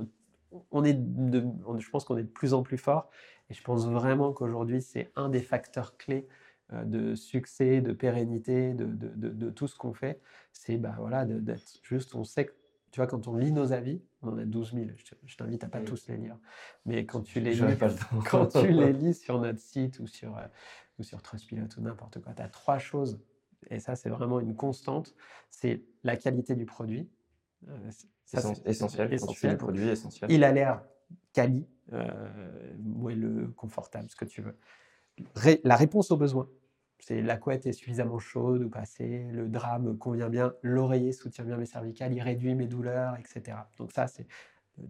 on est de, je pense qu'on est de plus en plus fort. Et je pense vraiment qu'aujourd'hui, c'est un des facteurs clés euh, de succès, de pérennité, de, de, de, tout ce qu'on fait. C'est bah, voilà, d'être juste, on sait que, tu vois, quand on lit nos avis, on en a 12 000, je t'invite à pas tous les lire, mais quand tu les, lis, quand tu les lis sur notre site ou sur, ou sur Trustpilot ou n'importe quoi, tu as trois choses et ça c'est vraiment une constante, c'est la qualité du produit. Euh, ça, essentiel, essentiel. produit essentiel. Il a l'air quali, euh, moelleux, confortable, ce que tu veux. la réponse aux besoins. C'est la couette est suffisamment chaude ou pas assez, le drap me convient bien, l'oreiller soutient bien mes cervicales, il réduit mes douleurs, etc. Donc ça, c'est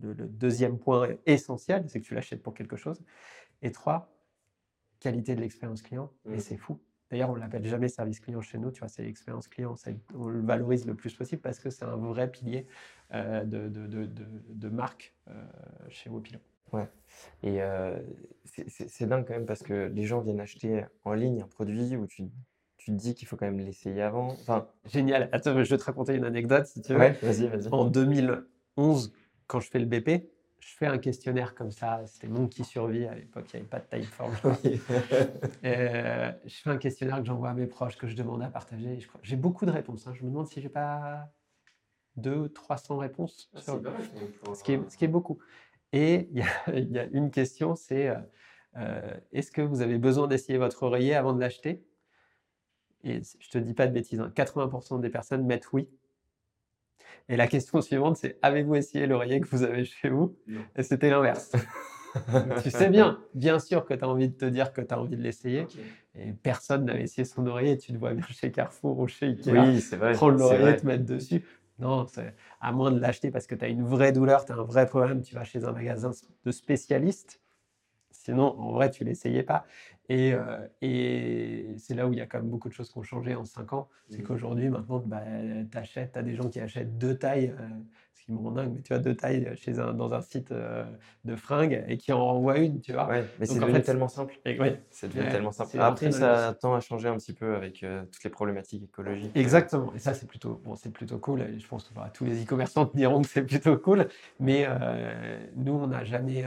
le, deuxième point essentiel, c'est que tu l'achètes pour quelque chose. Et trois, qualité de l'expérience client, et mmh. c'est fou. D'ailleurs, on ne l'appelle jamais service client chez nous, tu vois, c'est l'expérience client. On le valorise le plus possible parce que c'est un vrai pilier euh, de, de, de, de, marque euh, chez Wopilo. Ouais. Et euh, c'est dingue quand même parce que les gens viennent acheter en ligne un produit où tu, tu te dis qu'il faut quand même l'essayer avant. Enfin... Génial. Attends, je vais te raconter une anecdote si tu veux. Ouais, vas-y, vas-y. En 2011, quand je fais le BP, je fais un questionnaire comme ça. C'était mon qui survit à l'époque, il n'y avait pas de Typeform. euh, je fais un questionnaire que j'envoie à mes proches, que je demande à partager. J'ai beaucoup de réponses. Hein. Je me demande si j'ai pas 200 300 réponses. Ah, sur... ce, qui est, ce qui est beaucoup. Et il y, a une question, c'est euh, euh, est-ce que vous avez besoin d'essayer votre oreiller avant de l'acheter? Et je te dis pas de bêtises, 80% hein. des personnes mettent oui. Et la question suivante, c'est avez-vous essayé l'oreiller que vous avez chez vous? Et c'était l'inverse. tu sais bien, bien sûr que tu as envie de te dire que tu as envie de l'essayer. Et personne n'avait essayé son oreiller. Tu te vois bien chez Carrefour ou chez Ikea oui, vrai, prendre l'oreiller et te mettre dessus. Non, à moins de l'acheter parce que tu as une vraie douleur, tu as un vrai problème, tu vas chez un magasin de spécialistes. Sinon, en vrai, tu l'essayais pas. Et, euh, et c'est là où il y a quand même beaucoup de choses qui ont changé en 5 ans. C'est mmh. qu'aujourd'hui, maintenant, bah, tu achètes, tu as des gens qui achètent deux tailles, euh, rend dingue, mais tu as deux tailles chez un, dans un site euh, de fringues et qui en renvoient une, tu vois. Ouais, mais c'est devenu tellement simple. Et, ouais, c'est devenu tellement simple. Après, ça tend à changer un petit peu avec toutes les problématiques écologiques. Exactement. Et ça, c'est plutôt, bon, c'est plutôt cool. Et je pense que bah, tous les e-commerçants te diront que c'est plutôt cool. Mais nous, on n'a jamais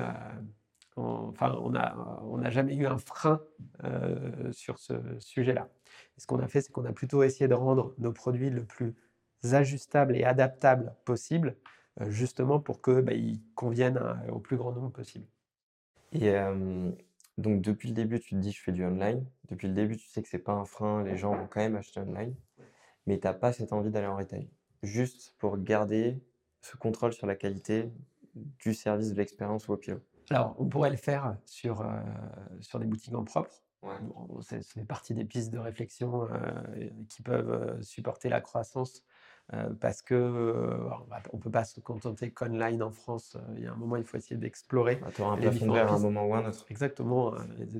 enfin, on n'a on jamais eu un frein euh, sur ce sujet-là. Ce qu'on a fait, c'est qu'on a plutôt essayé de rendre nos produits le plus ajustables et adaptables possible, euh, justement pour qu'ils bah, conviennent au plus grand nombre possible. Et euh, donc, depuis le début, tu te dis, je fais du online. Depuis le début, tu sais que c'est pas un frein, les gens vont quand même acheter online, mais tu n'as pas cette envie d'aller en retail. Juste pour garder ce contrôle sur la qualité du service de l'expérience Wopio. Alors, on pourrait le faire sur, euh, sur des boutiques en propre. c'est, fait partie des pistes de réflexion euh, qui peuvent supporter la croissance parce que on ne peut pas se contenter qu'online en France. Il y a un moment, il faut essayer d'explorer. Auras un plafond à un moment ou un autre. Exactement,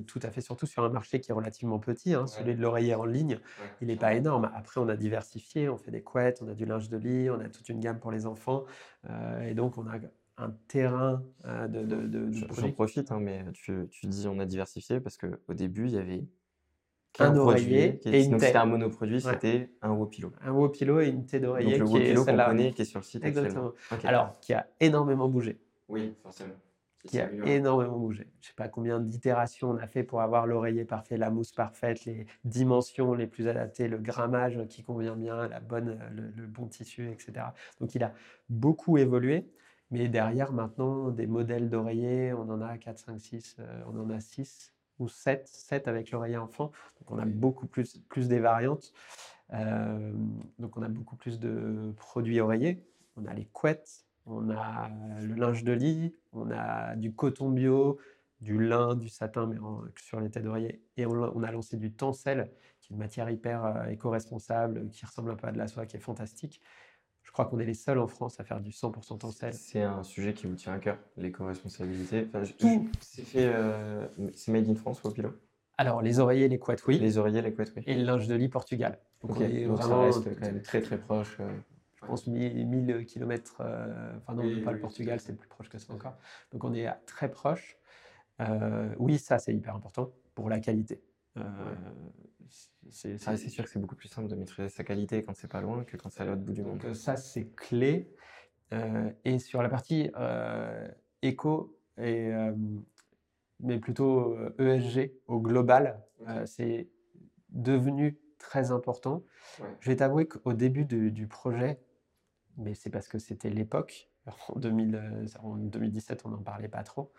tout à fait. Surtout sur un marché qui est relativement petit, hein, celui de l'oreiller en ligne, il n'est pas énorme. Après, on a diversifié, on fait des couettes, on a du linge de lit, on a toute une gamme pour les enfants. et donc, on a un terrain euh, de, de, de, J'en profite, hein, mais tu, tu, dis on a diversifié parce qu'au début, il y avait un oreiller et une C'était un monoproduit, c'était un Wopilo. Un Wopilo et une thé d'oreiller. Wopilo qu'on connaît, qui est sur le site Exactement. Alors, qui a énormément bougé. Oui, forcément. Qui a énormément bougé. Je ne sais pas combien d'itérations on a fait pour avoir l'oreiller parfait, la mousse parfaite, les dimensions les plus adaptées, le grammage qui convient bien, la bonne, le, le bon tissu, etc. Donc il a beaucoup évolué. Mais derrière, maintenant, des modèles d'oreillers, on en a 4, 5, 6, on en a 6 ou 7, 7 avec l'oreiller enfant. Donc on a beaucoup plus, plus des variantes. Euh, donc on a beaucoup plus de produits oreillers. On a les couettes, on a le linge de lit, on a du coton bio, du lin, du satin, mais sur les têtes d'oreiller. Et on, on, a lancé du tencel, qui est une matière hyper euh, éco-responsable, qui ressemble un peu à de la soie, qui est fantastique. Je crois qu'on est les seuls en France à faire du 100% tencel. C'est un sujet qui vous tient à cœur, l'éco-responsabilité. Tout. C'est fait, euh, c'est made in France ou au pilote Alors, les oreillers, les couettes, oui. Les oreillers, les couettes, oui. Et le linge de lit, Portugal. Donc, on est vraiment, ça reste quand même très très proche. Euh, je pense 1000 km. Euh, enfin, non, pas le Portugal, c'est plus proche que ça encore. Donc, on est très proche. oui, ça, c'est hyper important pour la qualité. C'est sûr que c'est beaucoup plus simple de maîtriser sa qualité quand c'est pas loin que quand c'est à l'autre bout du monde. Donc ça, c'est clé. et sur la partie éco, et, mais plutôt ESG e au global, c'est devenu très important. Je vais t'avouer qu'au début du projet, mais c'est parce que c'était l'époque, en, 2017, on n'en parlait pas trop.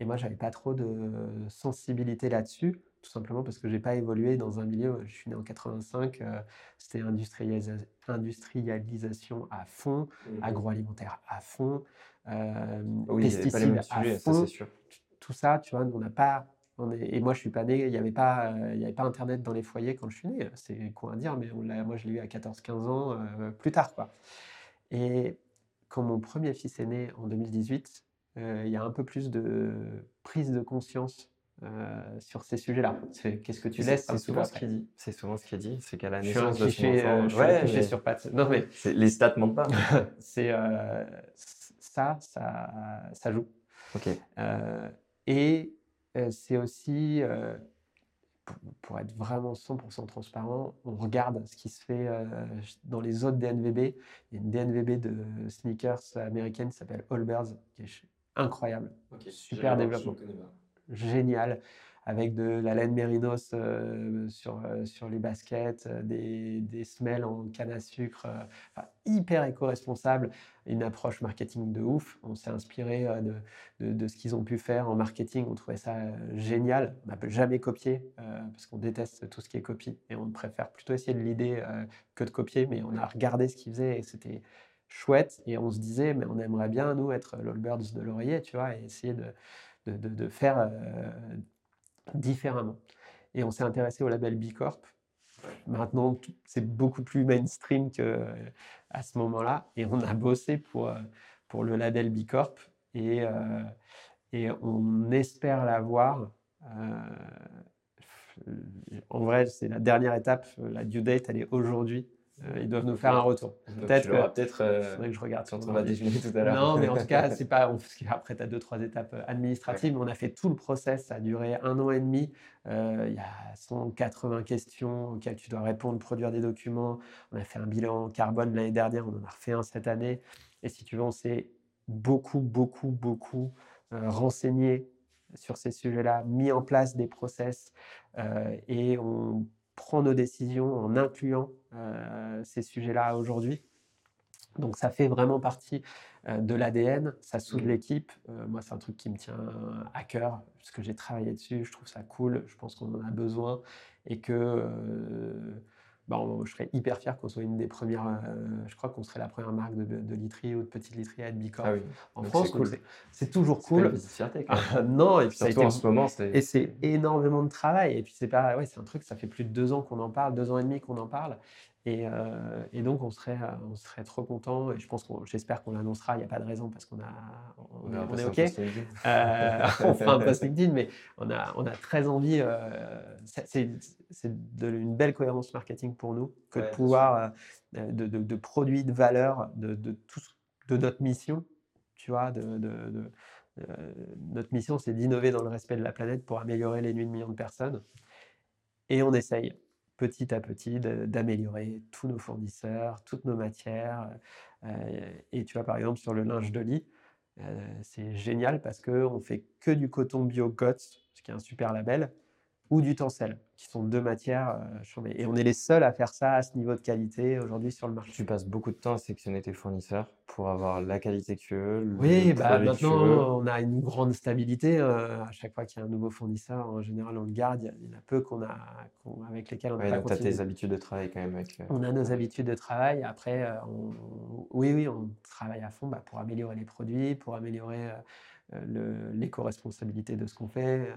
Et moi, j'avais pas trop de sensibilité là-dessus, tout simplement parce que j'ai pas évolué dans un milieu. Je suis né en 85, euh, c'était industrialisation à fond, mmh agroalimentaire à fond, euh, pesticides à fond. Tout ça, tu vois, on n'a pas et moi, je suis pas né, il n'y avait, pas, euh, avait pas Internet dans les foyers quand je suis né. C'est quoi à dire, mais moi, je l'ai eu à 14-15 ans euh, plus tard. Quoi. Et quand mon premier fils est né en 2018, euh, il y a un peu plus de prise de conscience sur ces sujets-là. Qu'est-ce que tu laisses C'est souvent ce qu'il dit. C'est souvent ce qu'il dit. C'est qu'à la naissance de son enfant, je ouais, mais... sur pattes. Non mais les stats mentent pas. c'est ça, ça, ça joue. Ok. et c'est aussi, pour, être vraiment 100% transparent, on regarde ce qui se fait dans les autres DNVB. Il y a une DNVB de sneakers américaine qui s'appelle Allbirds, qui est incroyable. Super développement. Génial avec de la laine mérinos euh, sur, euh, sur les baskets, euh, des, des semelles en canne à sucre, hyper éco-responsable, une approche marketing de ouf. On s'est inspiré de, de, ce qu'ils ont pu faire en marketing, on trouvait ça génial. On n'a jamais copié parce qu'on déteste tout ce qui est copie et on préfère plutôt essayer de l'idée que de copier, mais on a regardé ce qu'ils faisaient et c'était chouette et on se disait mais on aimerait bien nous être l'Allbirds de l'oreiller tu vois et essayer de, de, faire différemment. Et on s'est intéressé au label B Corp. Maintenant, c'est beaucoup plus mainstream qu'à ce moment-là. Et on a bossé pour, euh, pour le label B Corp. Et, euh, et on espère l'avoir. Euh, en vrai, c'est la dernière étape. La due date, elle est aujourd'hui. Euh, ils doivent nous faire un retour. Peut-être que, peut-être euh, que je regarde on va déjeuner tout à l'heure. Non, mais en tout cas, c'est pas. Après, tu as deux, trois étapes euh, administratives. On a fait tout le process. Ça a duré un an et demi. Il y a 180 questions auxquelles tu dois répondre, produire des documents. On a fait un bilan carbone l'année dernière. On en a refait un cette année. Et si tu veux, on s'est beaucoup, beaucoup, beaucoup renseigné sur ces sujets-là, mis en place des process et on prend nos décisions en incluant euh, ces sujets-là aujourd'hui. Donc ça fait vraiment partie euh, de l'ADN, ça soude mmh. l'équipe. Euh, moi, c'est un truc qui me tient à cœur, parce que j'ai travaillé dessus, je trouve ça cool, je pense qu'on en a besoin, et que bah, je serais hyper fier qu'on soit une des premières. Euh, je crois qu'on serait la première marque de, de literie ou de petite literie à être Bicorp ah en France. C'est toujours cool. C'est non, et puis été, en ce moment. Et c'est énormément de travail. Et puis c'est pas, ouais, c'est un truc. Ça fait plus de deux ans qu'on en parle, deux ans et demi qu'on en parle. Euh, et, donc, on serait, euh, on serait trop content. Et je pense qu'on, j'espère qu'on l'annoncera. Il n'y a pas de raison parce qu'on a, on, est OK. Euh, on fera un post LinkedIn, mais on a, on a très envie. c'est, une belle cohérence marketing pour nous que de pouvoir de, de, produits de valeur de, de, tout, de notre mission. Tu vois, de, notre mission, c'est d'innover dans le respect de la planète pour améliorer les nuits de millions de personnes. Et on essaye petit à petit d'améliorer tous nos fournisseurs, toutes nos matières. Euh, et tu vois, par exemple, sur le linge de lit, euh, c'est génial parce qu'on fait que du coton bio GOTS, ce qui est un super label, ou du tencel, qui sont deux matières euh, Et on est les seuls à faire ça à ce niveau de qualité aujourd'hui sur le marché. Tu passes beaucoup de temps à sélectionner tes fournisseurs pour avoir la qualité que tu veux. Oui, bah, maintenant on a une grande stabilité. Euh, à chaque fois qu'il y a un nouveau fournisseur, en général on le garde. Il y en a peu qu'on a, avec lesquels on a ouais, pas tu as tes habitudes de travail quand même. Avec, euh, On a nos habitudes de travail. Après, oui, oui, on travaille à fond bah, pour améliorer les produits, pour améliorer l'éco-responsabilité de ce qu'on fait.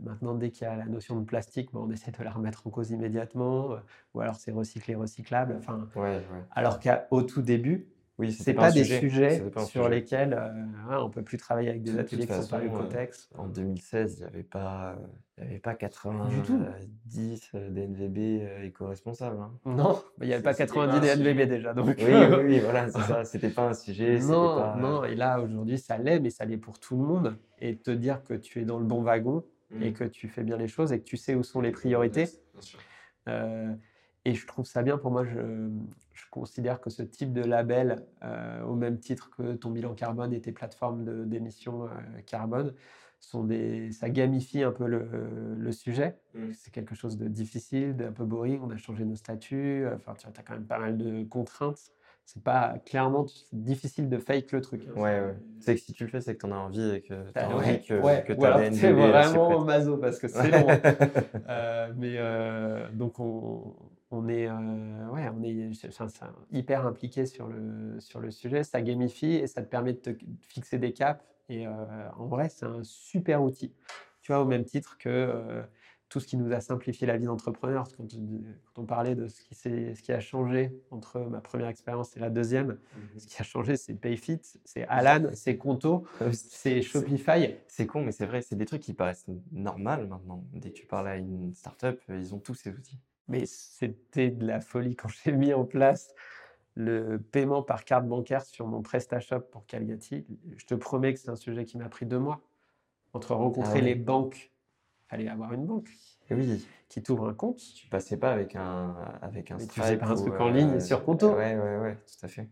Maintenant, dès qu'il y a la notion de plastique, on essaie de la remettre en cause immédiatement, euh, ou alors c'est recyclé, recyclable. Enfin, Alors qu'au tout début, oui, c'est pas, pas des sujets sur lesquels euh, on peut plus travailler avec des ateliers qui sont pas Ecotex. en 2016, il n'y avait pas, il y avait pas 90 euh, DNVB éco-responsables. Hein. Non, il n'y avait pas 90 DNVB déjà. Donc... Oui, oui, voilà, c'est ça. C'était pas un sujet. Non, non. Et là, aujourd'hui, ça l'est, mais ça l'est pour tout le monde. Et te dire que tu es dans le bon wagon, et Mmh. que tu fais bien les choses et que tu sais où sont les priorités. Euh, et je trouve ça bien. Pour moi, je, je considère que ce type de label, euh, au même titre que ton bilan carbone et tes plateformes d'émissions euh, carbone, sont des, ça gamifie un peu le, le sujet. Mm. C'est quelque chose de difficile, d'un peu boring. On a changé nos statuts. Enfin, tu as quand même pas mal de contraintes. C'est pas clairement c'est difficile de fake le truc. hein. Ouais, ouais. C'est que si tu le fais, c'est que tu en as envie et que tu as Ah envie ouais, que, ouais. que s'y vraiment maso parce que c'est long. Euh, mais euh, donc on, on est, euh, ouais, on est c'est- enfin, c'est hyper impliqué sur le, sur le sujet. Ça gamifie et ça te permet de te fixer des caps. Et euh, en vrai, c'est un super outil. Tu vois, au même titre que euh, tout ce qui nous a simplifié la vie d'entrepreneur. Quand, on- quand on parlait de ce qui, ce qui a changé entre ma première expérience et la deuxième, ce qui a changé, c'est Payfit, c'est Alan, c'est Conto, c'est Shopify. C'est con, mais c'est vrai, c'est des trucs qui paraissent normaux maintenant. Dès que tu parles à une startup, euh, ils ont tous ces outils. Mais c'était de la folie quand j'ai mis en place le paiement par carte bancaire sur mon PrestaShop pour Calgati. Je te promets que c'est un sujet qui m'a pris deux mois. Entre rencontrer ouais. les banques, fallait avoir une banque Et oui, qui t'ouvre un compte. tu passais pas avec un, avec un Mais tu faisais pas un ou, truc en euh, ligne sur Conto. Ouais, ouais, ouais, tout à fait.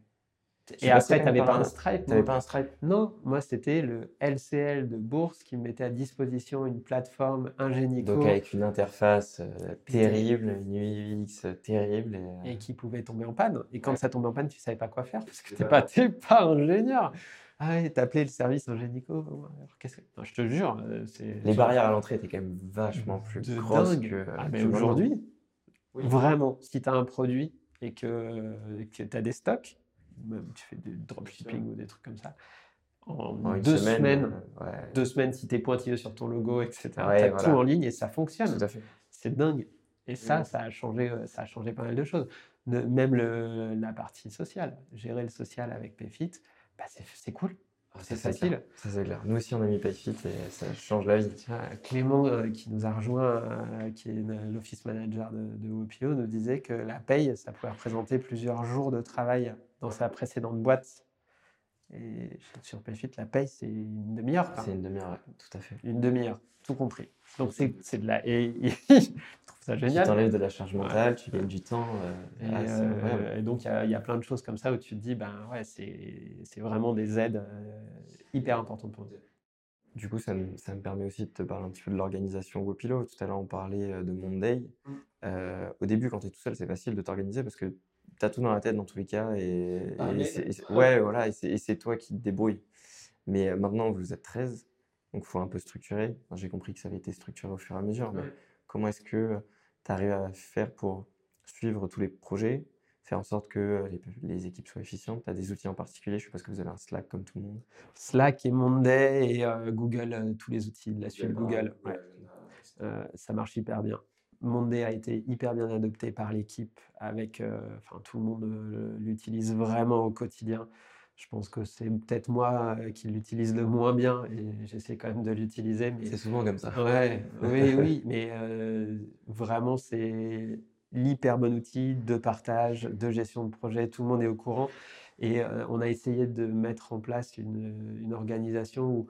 Tu Et après, tu n'avais pas un Stripe. T'avais non pas un Stripe Non, moi, c'était le LCL de Bourse qui me mettait à disposition une plateforme Ingenico Donc avec une interface euh, terrible, une UX terrible. Et, euh, et qui pouvait tomber en panne. Et quand Ouais. ça tombait en panne, tu savais pas quoi faire parce que t'es ça. pas, pas ingénieur. Ah ouais, t'appelais le service qu'est-ce que- Non, je te jure, euh, c'est Les barrières à l'entrée étaient quand même vachement plus de grosses dingue. que. Ah, que mais aujourd'hui, Oui. vraiment, si tu as un produit et que, tu as des stocks, même tu fais du dropshipping ou des trucs comme ça, en, deux semaine, semaines, euh, ouais, deux semaines, si tu es pointilleux sur ton logo, etc., tu Ouais, as voilà. tout en ligne et ça fonctionne. C'est dingue. Et ça, ça a changé, euh, ça a changé pas mal de choses. Même le- la partie sociale, gérer le social avec Payfit, bah c'est cool. Ah, C'est facile. Ça, c'est clair. Nous aussi, on a mis PayFit et ça change la vie. Clément, euh, qui nous a rejoint, euh, qui est l'office manager de, de Wopio, nous disait que la paye, ça pouvait représenter plusieurs jours de travail dans sa précédente boîte. Et sur Payfit, la paye, c'est une demi-heure. C'est une demi-heure, tout à fait. Une demi-heure, tout compris. Donc c'est de la. Et, trouve ça Tu génial. t'enlèves de la charge Ouais. mentale, tu gagnes du temps. euh, Et, ah, euh, et donc, il y, a- il y a plein de choses comme ça où tu te dis, ben ouais, c'est c'est vraiment des aides euh, hyper importantes pour nous. Du coup, ça me, ça me permet aussi de te parler un petit peu de l'organisation Wopilo. Tout à l'heure, on parlait de Monday. Mm. Euh, au début, quand tu es tout seul, c'est facile de t'organiser parce que tu as tout dans la tête dans tous les cas. Et, Ah, et mais- c'est- et c'est- ouais, voilà, et c'est toi qui te débrouilles. Mais maintenant, vous êtes 13, donc il faut un peu structurer. Enfin, J'ai compris que ça avait été structuré au fur et à mesure, mais. Comment est-ce que tu arrives à faire pour suivre tous les projets, faire en sorte que les, les équipes soient efficientes? Tu as des outils en particulier? Je suppose que vous avez un Slack comme tout le monde. Slack et Monday et euh, Google, euh, tous les outils de la suite Google. ouais. Euh, ça marche hyper bien. Monday a été hyper bien adopté par l'équipe, avec, enfin tout le monde l'utilise vraiment au quotidien. Je pense que c'est peut-être moi euh, qui l'utilise le moins bien et j'essaie quand même de l'utiliser. Mais C'est souvent comme ça. Ouais, oui, oui, mais euh, vraiment, c'est l'hyper bon outil de partage, de gestion de projet, tout le monde est au courant. Et euh, on a essayé de mettre en place une, une organisation où,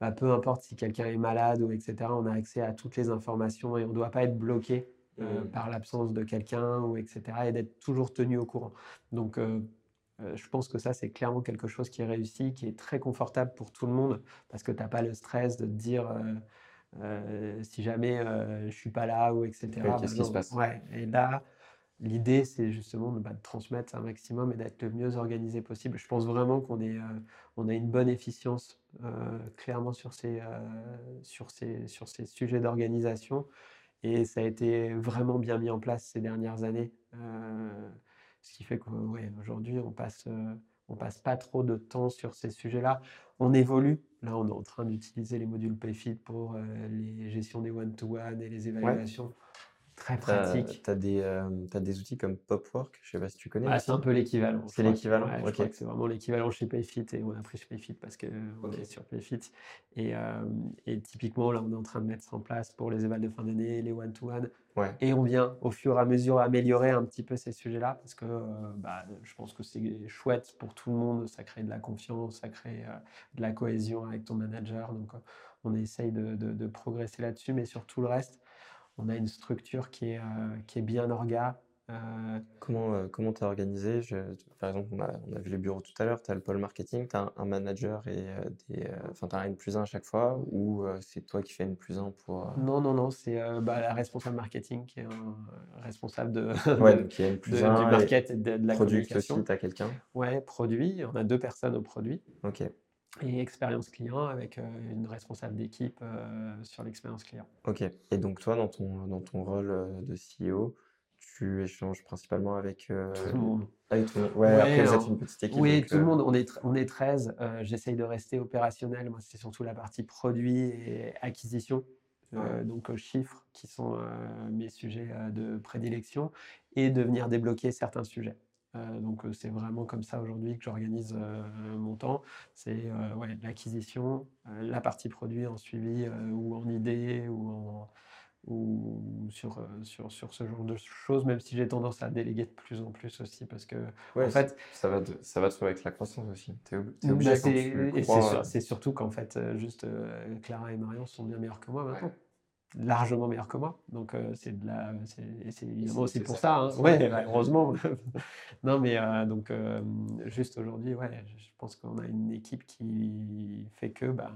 bah, peu importe si quelqu'un est malade ou etc., on a accès à toutes les informations et on ne doit pas être bloqué euh, Mm. par l'absence de quelqu'un ou etc., et d'être toujours tenu au courant. Donc, euh, je pense que ça, c'est clairement quelque chose qui est réussi, qui est très confortable pour tout le monde, parce que tu n'as pas le stress de te dire euh, euh, si jamais je suis pas là ou etc. Qu'est-ce qui se passe? Ouais. Et là, l'idée, c'est justement de, bah, de transmettre un maximum et d'être le mieux organisé possible. Je pense vraiment qu'on est, on a une bonne efficience clairement sur ces, sur ces, sur ces sujets d'organisation. Et ça a été vraiment bien mis en place ces dernières années. Euh, ce qui fait qu'aujourd'hui, on passe, euh, on passe pas trop de temps sur ces sujets-là. On évolue. Là, on est en train d'utiliser les modules PayFit pour euh, les gestions des one-to-one et les évaluations. Très pratique. t'as des, euh, des outils comme Popwork, je sais pas si tu connais. Ah, c'est un peu l'équivalent. C'est l'équivalent, ouais, Je ok. crois que c'est vraiment l'équivalent chez Payfit et on a pris chez Payfit parce qu'on Ok. est sur Payfit. Et, euh, et typiquement, là, on est en train de mettre ça en place pour les évals de fin d'année, les one-to-one. Ouais. Et on vient au fur et à mesure améliorer un petit peu ces sujets-là parce que euh, bah, je pense que c'est chouette pour tout le monde. Ça crée de la confiance, ça crée euh, de la cohésion avec ton manager. Donc, on essaye de, de progresser là-dessus, mais sur tout le reste, on a une structure qui est, qui est bien orga, euh, comment euh, comment tu as organisé Par exemple, on a, on a, vu les bureaux tout à l'heure, tu as le pôle marketing, tu as un, manager et euh, des. Enfin, tu as une plus un à chaque fois ou c'est toi qui fais une plus un pour. Non, non, non, c'est bah, la responsable marketing qui est un responsable de, ouais, donc il y a une plus un, du market et de, la produit aussi, tu as quelqu'un? Ouais, produit, on a deux personnes au produit. Ok. Et expérience client avec une responsable d'équipe sur l'expérience client. Ok. Et donc, toi, dans ton, dans ton rôle de CEO, tu échanges principalement avec euh, tout le monde. Avec tout le monde. Ouais, après, vous êtes une petite équipe. Oui, tout le euh, monde. On est, on est 13. Euh, j'essaye de rester opérationnel. Moi, c'est surtout la partie produit et acquisition. donc, chiffres qui sont mes sujets de prédilection et de venir débloquer certains sujets. Donc, c'est vraiment comme ça aujourd'hui que j'organise mon temps. C'est ouais, l'acquisition, la partie produit en suivi ou en idée ou en ou sur, euh, sur, sur ce genre de choses, même si j'ai tendance à déléguer de plus en plus aussi, parce que en fait, ça va, de, ça va de avec la croissance aussi. Obligé c'est surtout qu'en fait, euh, juste euh, Clara et Marion sont bien meilleurs que moi maintenant. Largement meilleurs que moi. Donc c'est de la, c'est évidemment aussi pour ça. Hein. Ouais, heureusement. non, mais donc juste aujourd'hui, ouais, je pense qu'on a une équipe qui fait que bah,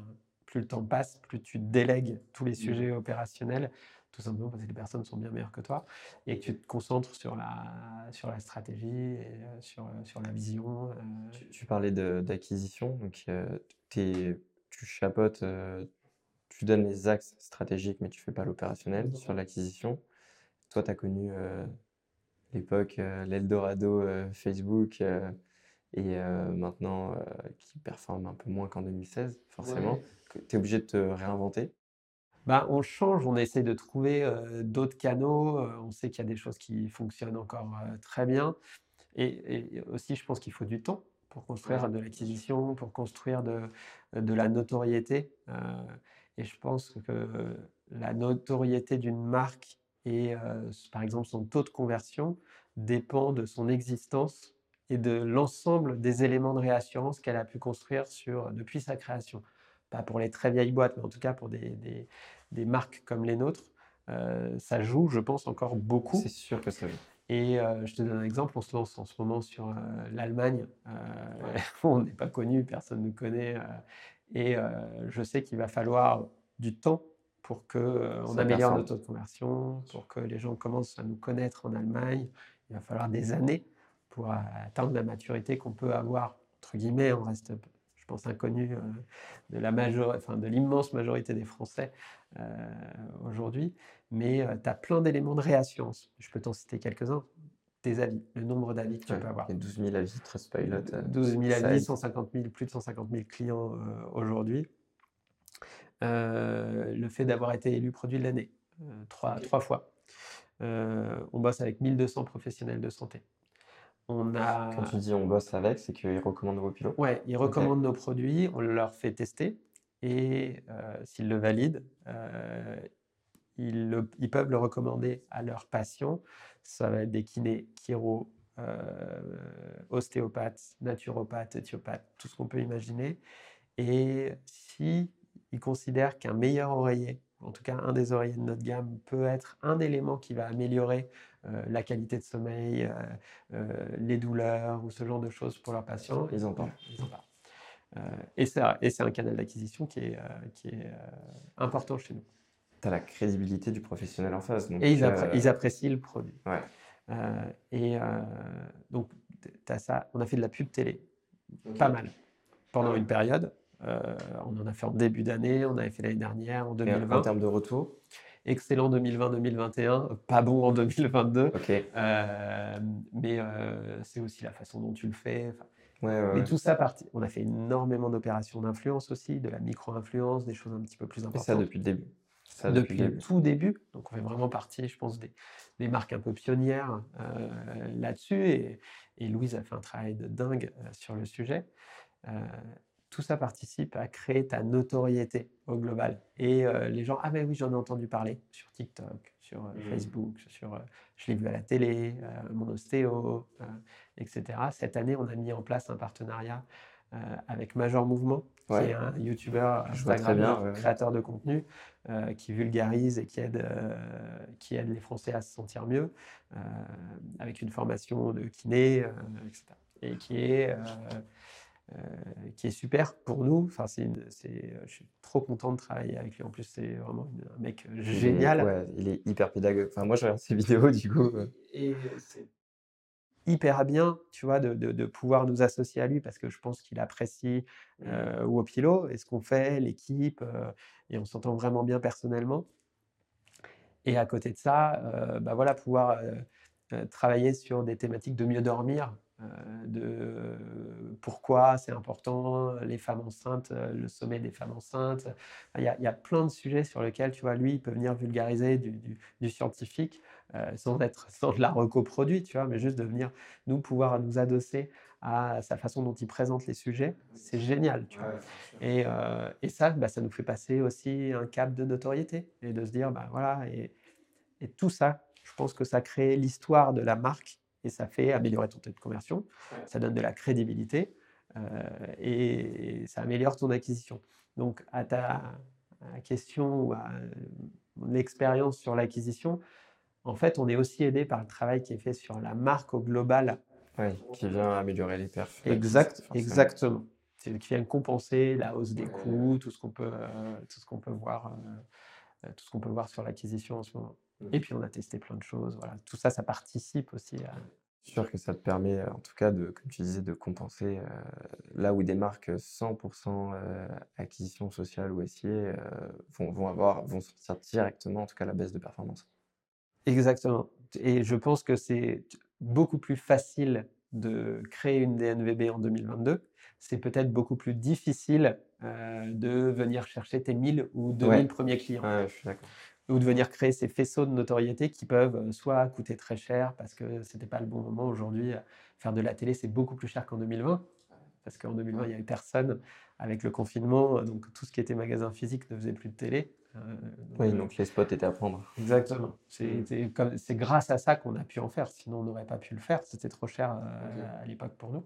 plus le temps passe, plus tu délègues tous les mmh. sujets opérationnels, tout simplement parce que les personnes sont bien meilleures que toi, et que tu te concentres sur la, sur la stratégie, et euh, sur, euh, sur la vision. Euh. Tu, parlais d'acquisition, donc tu chapotes, tu donnes les axes stratégiques, mais tu fais pas l'opérationnel sur l'acquisition. Toi, tu as connu l'époque, l'Eldorado Facebook et maintenant qui performe un peu moins qu'en 2016, forcément tu es obligé de te réinventer bah, on change, on essaie de trouver d'autres canaux. on sait qu'il y a des choses qui fonctionnent encore très bien. Et, aussi, je pense qu'il faut du temps pour construire de l'acquisition, pour construire de, de la notoriété. Et je pense que la notoriété d'une marque et, par exemple, son taux de conversion dépend de son existence et de l'ensemble des éléments de réassurance qu'elle a pu construire sur, depuis sa création pas pour les très vieilles boîtes, mais en tout cas pour des, des, marques comme les nôtres, euh, ça joue, je pense, encore beaucoup. C'est sûr que ça joue. Et euh, je te donne un exemple, on se lance en ce moment sur euh, l'Allemagne. on n'est pas connu, personne ne connaît. Et je sais qu'il va falloir du temps pour qu'on améliore notre taux de conversion, pour que les gens commencent à nous connaître en Allemagne. Il va falloir des années pour atteindre la maturité qu'on peut avoir. Entre guillemets, on reste je pense, inconnu euh, de la enfin, de l'immense majorité des Français euh, aujourd'hui. Mais euh, tu as plein d'éléments de réassurance. Je peux t'en citer quelques-uns. Tes avis, le nombre d'avis que tu peux avoir. 12 000 avis Trustpilot. 12 000 avis, 150 000, plus de 150 000 clients aujourd'hui. le fait d'avoir été élu produit de l'année, trois, trois fois. on bosse avec 1200 professionnels de santé. On a... Quand tu dis on bosse avec, c'est qu'ils recommandent vos pilotes? Oui, ils recommandent nos produits, on leur fait tester et euh, s'ils le valident, ils, ils, peuvent le recommander à leurs patients. Ça va être des kinés, chiro, euh, ostéopathes, naturopathes, éthiopathes, tout ce qu'on peut imaginer. Et si ils considèrent qu'un meilleur oreiller, en tout cas un des oreillers de notre gamme, peut être un élément qui va améliorer euh, la qualité de sommeil, euh, euh, les douleurs ou ce genre de choses pour leurs patients. Ils en parlent. Ils en parlent. et c'est un canal d'acquisition qui est, qui est important chez nous. Tu as la crédibilité du professionnel en face. et ils, apprécient le produit. Ouais. et donc, as ça. On a fait de la pub télé, pas mal, pendant une période. on en a fait en début d'année, on avait fait l'année dernière, en 2020. en termes de retour? Excellent 2020-2021, pas bon en 2022. Euh, mais euh, c'est aussi la façon dont tu le fais. mais tout ça, parti. on a fait énormément d'opérations d'influence aussi, de la micro-influence, des choses un petit peu plus importantes. Et ça depuis le début? Ça, depuis, le, tout début. Donc on fait vraiment partie, je pense, des, des marques un peu pionnières euh, là-dessus. Et, et, Louise a fait un travail de dingue sur le sujet tout ça participe à créer ta notoriété au global. Et euh, les gens, ah ben oui, j'en ai entendu parler sur TikTok, sur euh, mmh. Facebook, sur, euh, je l'ai vu à la télé, mon ostéo, etc. Cette année, on a mis en place un partenariat avec Major Mouvement, qui est un YouTuber, Instagram, créateur de contenu, qui vulgarise et qui aide, qui aide les Français à se sentir mieux, avec une formation de kiné, etc. Et qui est euh, qui est super pour nous. Enfin, c'est, je suis trop content de travailler avec lui. En plus, c'est vraiment un mec génial. Ouais, il est hyper pédagogue. Enfin, moi, je regarde ses vidéos, du coup. Et c'est hyper bien, tu vois, de, de, pouvoir nous associer à lui parce que je pense qu'il apprécie mmh. euh, Wopilo et ce qu'on fait, l'équipe, euh, et on s'entend vraiment bien personnellement. Et à côté de ça, euh, bah voilà, pouvoir travailler sur des thématiques de mieux dormir, euh, de pourquoi c'est important, les femmes enceintes, euh, le sommet des femmes enceintes. Il y, a, plein de sujets sur lesquels, tu vois, lui, il peut venir vulgariser du, scientifique euh, sans être sans de la recoproduit, tu vois, mais juste de venir nous pouvoir nous adosser à sa façon dont il présente les sujets, c'est génial, tu vois. et, et, ça, bah, ça nous fait passer aussi un cap de notoriété et de se dire, bah voilà, et, et tout ça, je pense que ça crée l'histoire de la marque et ça fait améliorer ton taux de conversion, ça donne de la crédibilité euh, et, ça améliore ton acquisition. Donc, à ta question ou à mon expérience sur l'acquisition, en fait, on est aussi aidé par le travail qui est fait sur la marque au global. Oui, qui vient améliorer les perfs. Exact, exactement. C'est qui vient compenser la hausse des coûts, tout ce qu'on peut, euh, tout ce qu'on peut voir, euh, tout ce qu'on peut voir sur l'acquisition en ce moment. Et puis on a testé plein de choses. Voilà. Tout ça, ça participe aussi à. Sûr que ça te permet, en tout cas, de, comme tu disais, de compenser là où des marques 100% acquisition sociale ou SIA vont, vont, avoir, vont sortir directement, en tout cas, la baisse de performance. Exactement. Et je pense que c'est beaucoup plus facile de créer une DNVB en 2022. C'est peut-être beaucoup plus difficile de venir chercher tes 1000 ou 2000 premiers clients. Ouais, je suis d'accord ou de venir créer ces faisceaux de notoriété qui peuvent euh, soit coûter très cher parce que c'était pas le bon moment aujourd'hui. Euh, faire de la télé, c'est beaucoup plus cher qu'en 2020 parce qu'en 2020, il n'y avait personne avec le confinement, donc tout ce qui était magasin physique ne faisait plus de télé. Euh, oui, donc les spots étaient à prendre. Exactement. C'est grâce à ça qu'on a pu en faire, sinon on n'aurait pas pu le faire, c'était trop cher à l'époque pour nous.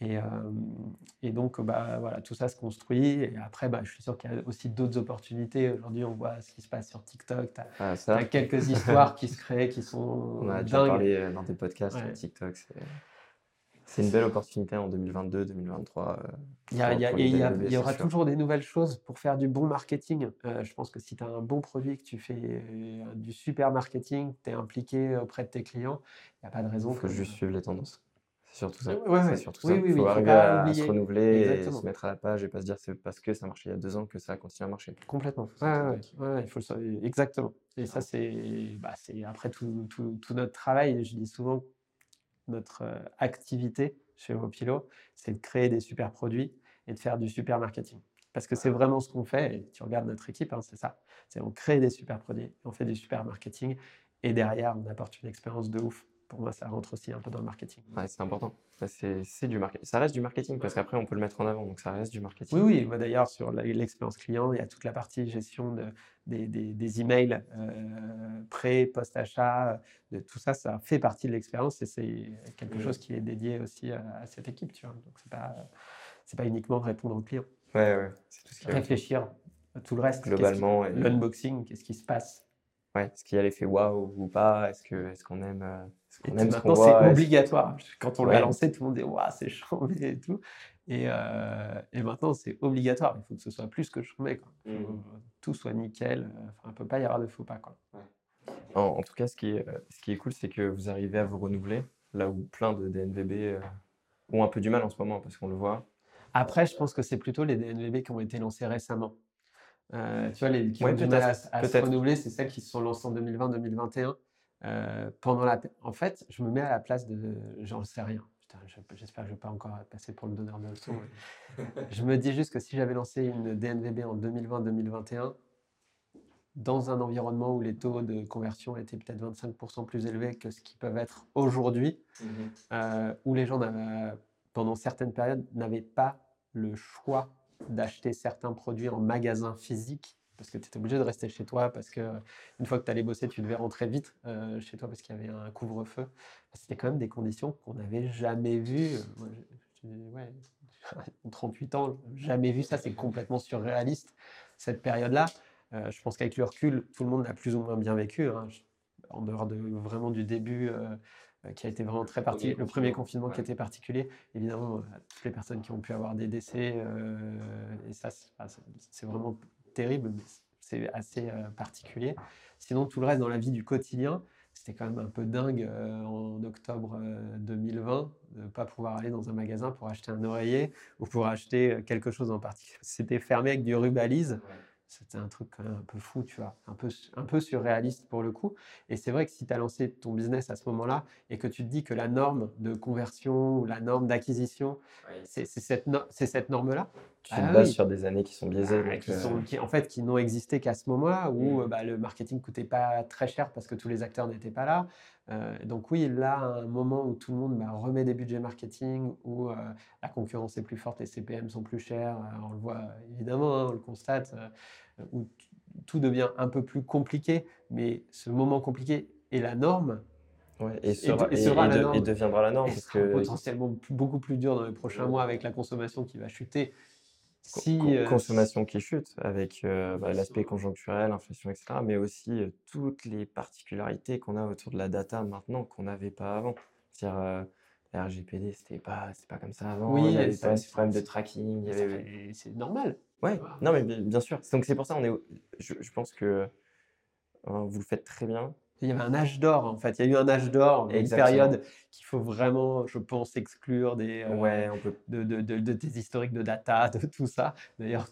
Et, et, donc, bah, voilà, tout ça se construit. Et après, bah, je suis sûr qu'il y a aussi d'autres opportunités. Aujourd'hui, on voit ce qui se passe sur TikTok. Tu as, ah, quelques histoires qui se créent, qui sont. On a déjà parlé dans des podcasts sur TikTok. C'est une belle opportunité en 2022, 2023. il y, il y, aura toujours des nouvelles choses pour faire du bon marketing. je pense que si tu as un bon produit, que tu fais du super marketing, tu es impliqué auprès de tes clients, il n'y a pas de raison. Il faut juste suivre les tendances. C'est surtout ça. Ouais, surtout ça. il faut arriver à, se renouveler et se mettre à la page et pas se dire c'est parce que ça marchait il y a deux ans que ça continue à marcher. Complètement. Ouais, il faut le Exactement. Et ça, c'est bah, après tout, tout, tout, notre travail. Je dis souvent notre euh, activité chez Opilo, c'est de créer des super produits et de faire du super marketing. Parce que c'est vraiment ce qu'on fait. Et tu regardes notre équipe, hein, c'est ça. C'est on crée des super produits, on fait du super marketing et derrière, on apporte une expérience de ouf pour moi, ça rentre aussi un peu dans le marketing. Ouais, c'est important. C'est du marketing. Ça reste du marketing parce qu'après, on peut le mettre en avant. Donc, ça reste du marketing. Oui, oui. D'ailleurs, sur l'expérience client, il y a toute la partie gestion de, des, des, des, emails euh, pré, post-achat. De, tout ça, ça fait partie de l'expérience et c'est quelque chose qui est dédié aussi à, cette équipe. Tu vois. Donc, c'est pas, pas uniquement répondre aux clients. Ouais, ouais. Tout ce qui Réfléchir. Tout le reste. Globalement. L'unboxing, qu'est-ce qui se passe? Ouais, est-ce qu'il y a l'effet waouh ou pas? Est-ce qu'on est qu'on aime euh, et maintenant, c'est obligatoire. Quand on l'a lancé, tout le monde dit Waouh, c'est chambé et tout. Et, euh, et maintenant, c'est obligatoire. Il faut que ce soit plus que chambé. Quoi. Mmh. Tout soit nickel. Enfin, il ne peut pas y avoir de faux pas. Quoi. En, tout cas, ce qui est, euh, ce qui est cool, c'est que vous arrivez à vous renouveler là où plein de DNVB euh, ont un peu du mal en ce moment parce qu'on le voit. Après, je pense que c'est plutôt les DNVB qui ont été lancés récemment. Tu vois, les qui ont du mal à, à se renouveler, c'est celles qui se sont lancées en 2020-2021. Euh, pendant la... En fait, je me mets à la place de... J'en sais rien. J'espère que je ne vais pas encore passer pour le donneur de leçons. je me dis juste que si j'avais lancé une DNVB en 2020-2021, dans un environnement où les taux de conversion étaient peut-être 25% plus élevés que ce qu'ils peuvent être aujourd'hui, mmh euh, où les gens, pendant certaines périodes, n'avaient pas le choix d'acheter certains produits en magasin physique parce que tu étais obligé de rester chez toi, parce que une fois que tu allais bosser, tu devais rentrer vite euh, chez toi parce qu'il y avait un couvre-feu. C'était quand même des conditions qu'on n'avait jamais vues. 38 ans, jamais vu ça, c'est complètement surréaliste, cette période-là. Euh, je pense qu'avec le recul, tout le monde l'a plus ou moins bien vécu, hein. en dehors de vraiment du début euh, qui a été vraiment très particulier, le premier confinement qui était particulier. Évidemment, toutes les personnes qui ont pu avoir des décès, et ça, c'est vraiment terrible, mais c'est assez particulier. Sinon, tout le reste dans la vie du quotidien, c'était quand même un peu dingue en octobre 2020 de ne pas pouvoir aller dans un magasin pour acheter un oreiller ou pour acheter quelque chose en particulier. C'était fermé avec du rubalise c'était un truc quand même un peu fou, tu vois, un peu, un peu surréaliste pour le coup. Et c'est vrai que si tu as lancé ton business à ce moment-là et que tu te dis que la norme de conversion ou la norme d'acquisition, c'est cette, cette norme-là. Te ah bases sur des années qui sont biaisées. Ah, qui sont, euh, en fait, qui n'ont existé qu'à ce moment-là où mmh. bah, le marketing coûtait pas très cher parce que tous les acteurs n'étaient pas là. Euh, donc oui, là, un moment où tout le monde bah, remet des budgets marketing, où euh, la concurrence est plus forte, les CPM sont plus chers, euh, on le voit évidemment, hein, on le constate, où tout devient un peu plus compliqué, mais ce moment compliqué est la norme. et, sera, et, deviendra la norme. parce que... potentiellement beaucoup plus dur dans les prochains mois avec la consommation qui va chuter. Si, euh, consommation qui chute avec euh, bah, l'aspect conjoncturel, inflation, etc., mais aussi euh, toutes les particularités qu'on a autour de la data maintenant qu'on n'avait pas avant. C'est-à-dire, la RGPD, c'était pas, pas comme ça avant. Oui, il y avait pas problèmes de tracking. C'est normal. Ouais, non, mais bien sûr. Donc, c'est pour ça, on est, je, je pense que vous le faites très bien. Il y avait un âge d'or, en fait. Il y a eu un âge d'or, une période qu'il faut vraiment, je pense, exclure des, euh, ouais, on peut... de, de, de, des historiques de data, de tout ça. D'ailleurs,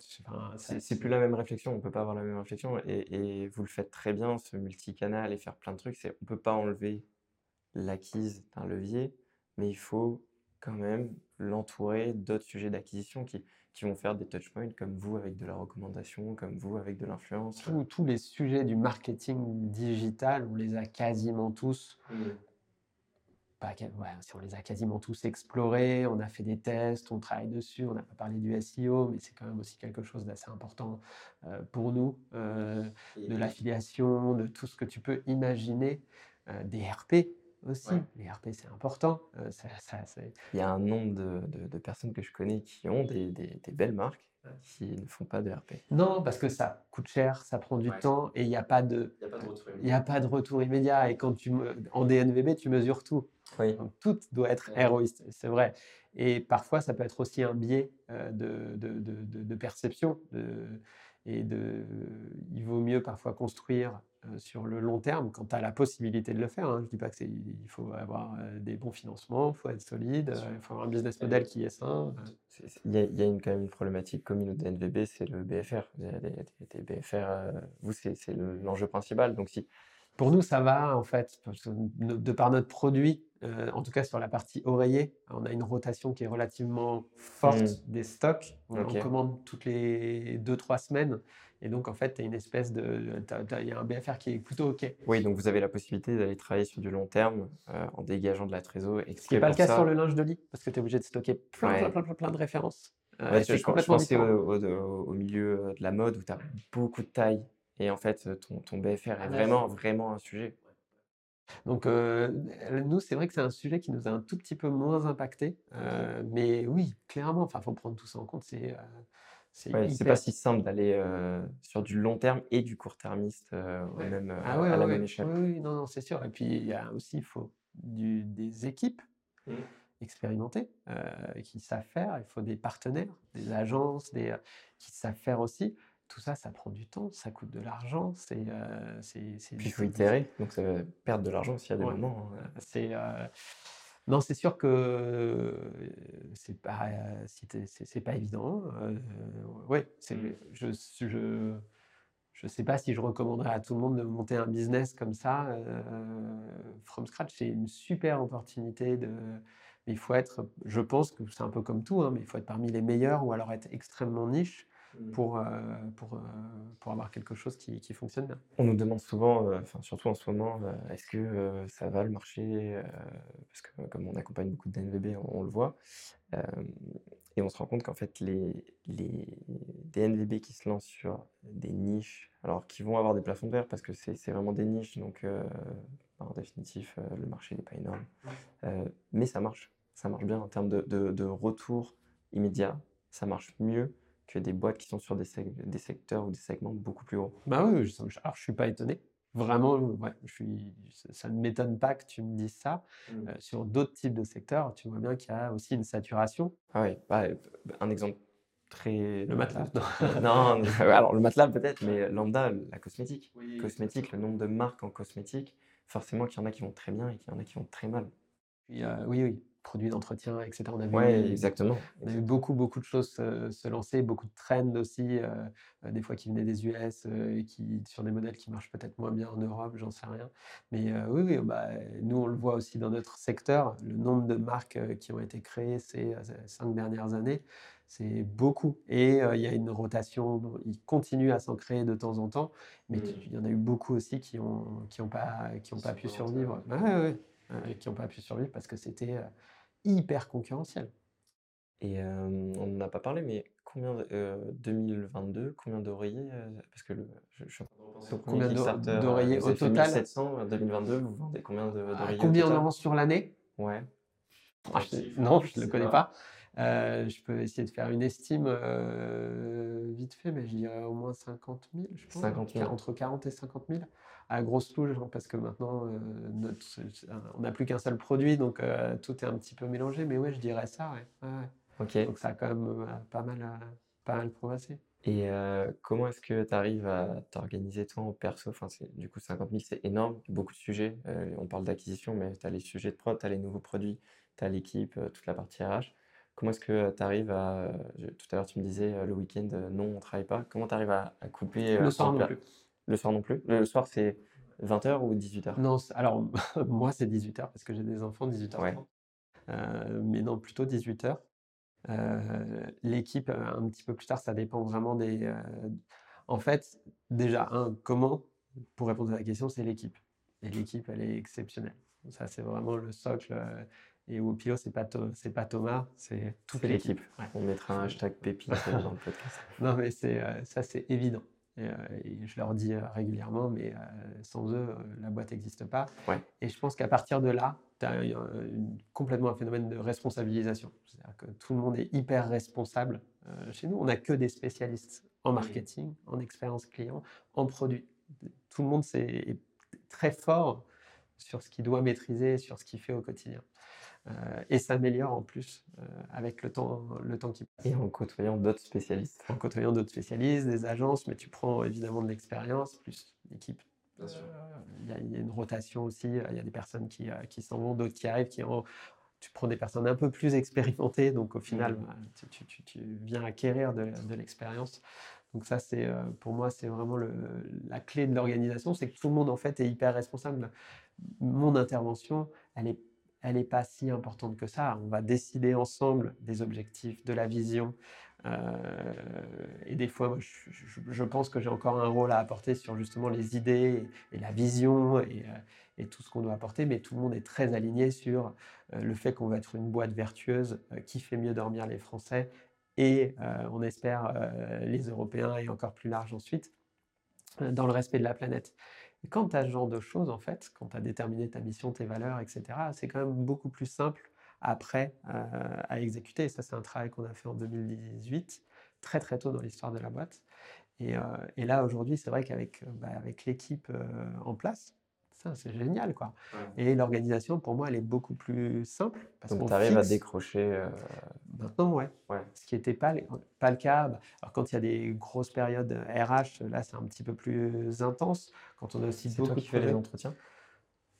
c'est plus la même réflexion. On peut pas avoir la même réflexion. Et, et vous le faites très bien, ce multicanal et faire plein de trucs. On peut pas enlever l'acquise d'un levier, mais il faut quand même l'entourer d'autres sujets d'acquisition qui, qui vont faire des touchpoints comme vous avec de la recommandation, comme vous avec de l'influence. Tous, les sujets du marketing digital, on les a quasiment tous. Pas, si on les a quasiment tous explorés, on a fait des tests, on travaille dessus, on n'a pas parlé du SEO, mais c'est quand même aussi quelque chose d'assez important euh, pour nous, euh, de l'affiliation, de tout ce que tu peux imaginer, euh, des RP aussi. Les RP, c'est important. Euh, Il y a un nombre de, de, personnes que je connais qui ont des, des, belles marques qui ne font pas de RP. Non, parce que ça coûte cher, ça prend du temps et il n'y a, pas de, il a pas de retour immédiat. Et quand tu en DNVB, tu mesures tout. Donc, tout doit être héroïste, c'est vrai. Et parfois, ça peut être aussi un biais euh, de, de, de, de, perception. et de, il vaut mieux parfois construire sur le long terme quand tu as la possibilité de le faire. Hein. Je ne dis pas qu'il faut avoir euh, des bons financements, il faut être solide, euh, il faut avoir un business model qui est sain. Il y a, y a une, quand même une problématique commune au DNVB, c'est le BFR. Les, BFR, vous, c'est l'enjeu principal. Donc si pour nous, ça va en fait, de par notre produit, en tout cas sur la partie oreiller, on a une rotation qui est relativement forte mmh. des stocks. On commande toutes les 2-3 semaines. Et donc, en fait, tu as une espèce de. Il y a un BFR qui est plutôt OK. Oui, donc vous avez la possibilité d'aller travailler sur du long terme en dégageant de la trésorerie. Ce qui n'est pas le cas sur le linge de lit, parce que tu es obligé de stocker plein, plein, plein, plein, de références. Euh, je, je pensais au, milieu de la mode où tu as beaucoup de taille et en fait, ton, ton BFR est ah vraiment, vraiment un sujet. Donc, euh, nous, c'est vrai que c'est un sujet qui nous a un tout petit peu moins impacté. Euh, mais oui, clairement, il faut prendre tout ça en compte. C'est euh, c'est pas si simple d'aller sur du long terme et du court termiste même, ah à la même échelle. Oui, non, non c'est sûr. Et puis, il y a aussi, il faut du, des équipes. Mmh. expérimentées qui savent faire, il faut des partenaires, des agences des, qui savent faire aussi tout ça, ça prend du temps, ça coûte de l'argent. C'est, euh, Puis il faut itérer, donc ça va perdre de l'argent s'il y a des moments. Hein. C'est, euh, Non, c'est sûr que c'est pas, c'est, pas évident. Euh, ouais, mmh. je, je, je sais pas si je recommanderais à tout le monde de monter un business comme ça, from scratch. C'est une super opportunité de. Mais il faut être, je pense que c'est un peu comme tout, hein, mais il faut être parmi les meilleurs ou alors être extrêmement niche. Pour, euh, pour, euh, pour avoir quelque chose qui, qui, fonctionne bien. On nous demande souvent, euh, enfin surtout en ce moment, est-ce que ça va le marché Parce que comme on accompagne beaucoup de DNVB, on, le voit. et on se rend compte qu'en fait, les, les DNVB qui se lancent sur des niches, alors qui vont avoir des plafonds de verre parce que c'est vraiment des niches, donc en définitif, le marché n'est pas énorme. mais ça marche. Ça marche bien en termes de, de, de retour immédiat, ça marche mieux que des boîtes qui sont sur des, des secteurs ou des segments beaucoup plus hauts. Bah oui, je, alors je suis pas étonné. Vraiment, ouais, je suis, ça ne m'étonne pas que tu me dises ça. Mmh. Euh, sur d'autres types de secteurs, tu vois bien qu'il y a aussi une saturation. Ah oui, bah, un exemple très. Le matelas Non, alors le matelas peut-être, mais lambda, la cosmétique. cosmétique, le nombre de marques en cosmétique, forcément qu'il y en a qui vont très bien et qu'il y en a qui vont très mal. Euh, oui, oui produits d'entretien, etc. On a vu, ouais, exactement. On a vu beaucoup, beaucoup de choses se, lancer, beaucoup de trends aussi, euh, euh, des fois qui venaient des US euh, et qui sur des modèles qui marchent peut-être moins bien en Europe, j'en sais rien. Mais oui, oui bah, nous on le voit aussi dans notre secteur, le nombre de marques qui ont été créées ces cinq dernières années, c'est beaucoup. Et il y a une rotation, il continue à s'en créer de temps en temps, mais mmh. il y en a eu beaucoup aussi qui n'ont qui ont pas, qui ont pas pu survivre. Ouais, ouais, qui n'ont pas pu survivre parce que c'était hyper concurrentiel. Et on n'en a pas parlé, mais combien de, 2022, combien d'oreillers Parce que le, je, je, combien d'oreillers au total? 700 2022, vous vendez combien d'oreillers Combien on en vend sur l'année? Ouais. Ah, non, je ne le connais pas. je peux essayer de faire une estime vite fait, mais je dirais au moins 50 000, je pense. 50 000. Entre 40 et 50 000 à grosse touche, hein, parce que maintenant, euh, notre, on n'a plus qu'un seul produit, donc euh, tout est un petit peu mélangé. Mais ouais, je dirais ça. Ouais. ouais, Donc ça a quand même euh, pas mal, pas mal progressé. Et comment est-ce que tu arrives à t'organiser toi en perso? Enfin, Du coup, 50 000, c'est énorme, beaucoup de sujets. on parle d'acquisition, mais tu as les sujets de prod, tu as les nouveaux produits, tu as l'équipe, toute la partie RH. Comment est-ce que tu arrives à. Tout à l'heure, tu me disais le week-end, non, on ne travaille pas. Comment tu arrives à, couper. Le soir non plus. Le soir non plus Le soir, c'est 20h ou 18h Non, alors moi, c'est 18h parce que j'ai des enfants, 18h30. Euh, mais non, plutôt 18h. Euh, l'équipe, euh, un petit peu plus tard, ça dépend vraiment des. En fait, déjà, un, comment Pour répondre à la question, c'est l'équipe. Et l'équipe, elle est exceptionnelle. Ça, c'est vraiment le socle. Et au Pilo, c'est pas, c'est pas Thomas, c'est toute l'équipe. On mettra un hashtag pépite dans le podcast. non, mais c'est, ça, c'est évident. Euh, et, je leur dis euh, régulièrement, mais euh, sans eux, la boîte n'existe pas. Et je pense qu'à partir de là, tu as complètement un phénomène de responsabilisation. C'est-à-dire que tout le monde est hyper responsable. chez nous, on n'a que des spécialistes en marketing, en expérience client, en produit. Tout le monde est très fort sur ce qu'il doit maîtriser, sur ce qu'il fait au quotidien. Euh, et s'améliore en plus euh, avec le temps, le temps qui passe. Et en côtoyant d'autres spécialistes. En côtoyant d'autres spécialistes, des agences, mais tu prends évidemment de l'expérience, plus l'équipe. Euh, il y, a une rotation aussi, il y a des personnes qui, qui s'en vont, d'autres qui arrivent, qui ont, tu prends des personnes un peu plus expérimentées, donc au final, mmh. bah, tu, tu, tu, viens acquérir de, de l'expérience. Donc ça, c'est pour moi, c'est vraiment le, la clé de l'organisation, c'est que tout le monde en fait est hyper responsable. Mon intervention, elle est elle n'est pas si importante que ça. On va décider ensemble des objectifs, de la vision. Euh, et des fois, je, pense que j'ai encore un rôle à apporter sur justement les idées et, la vision et, euh, tout ce qu'on doit apporter. Mais tout le monde est très aligné sur euh, le fait qu'on va être une boîte vertueuse qui fait mieux dormir les Français et on espère les Européens et encore plus large ensuite dans le respect de la planète quand tu as ce genre de choses, en fait, quand tu as déterminé ta mission, tes valeurs, etc., c'est quand même beaucoup plus simple après euh, à exécuter. Et ça, c'est un travail qu'on a fait en 2018, très très tôt dans l'histoire de la boîte. Et, euh, là, aujourd'hui, c'est vrai qu'avec euh, bah, l'équipe en place, c'est génial, quoi. Et l'organisation, pour moi, elle est beaucoup plus simple. Parce Donc, tu arrives à décrocher. Euh, Maintenant, ouais. ouais. Ce qui n'était pas, pas le cas. Bah, alors, quand il y a des grosses périodes RH, là, c'est un petit peu plus intense. Quand on a aussi beaucoup toi qui fais les entretiens?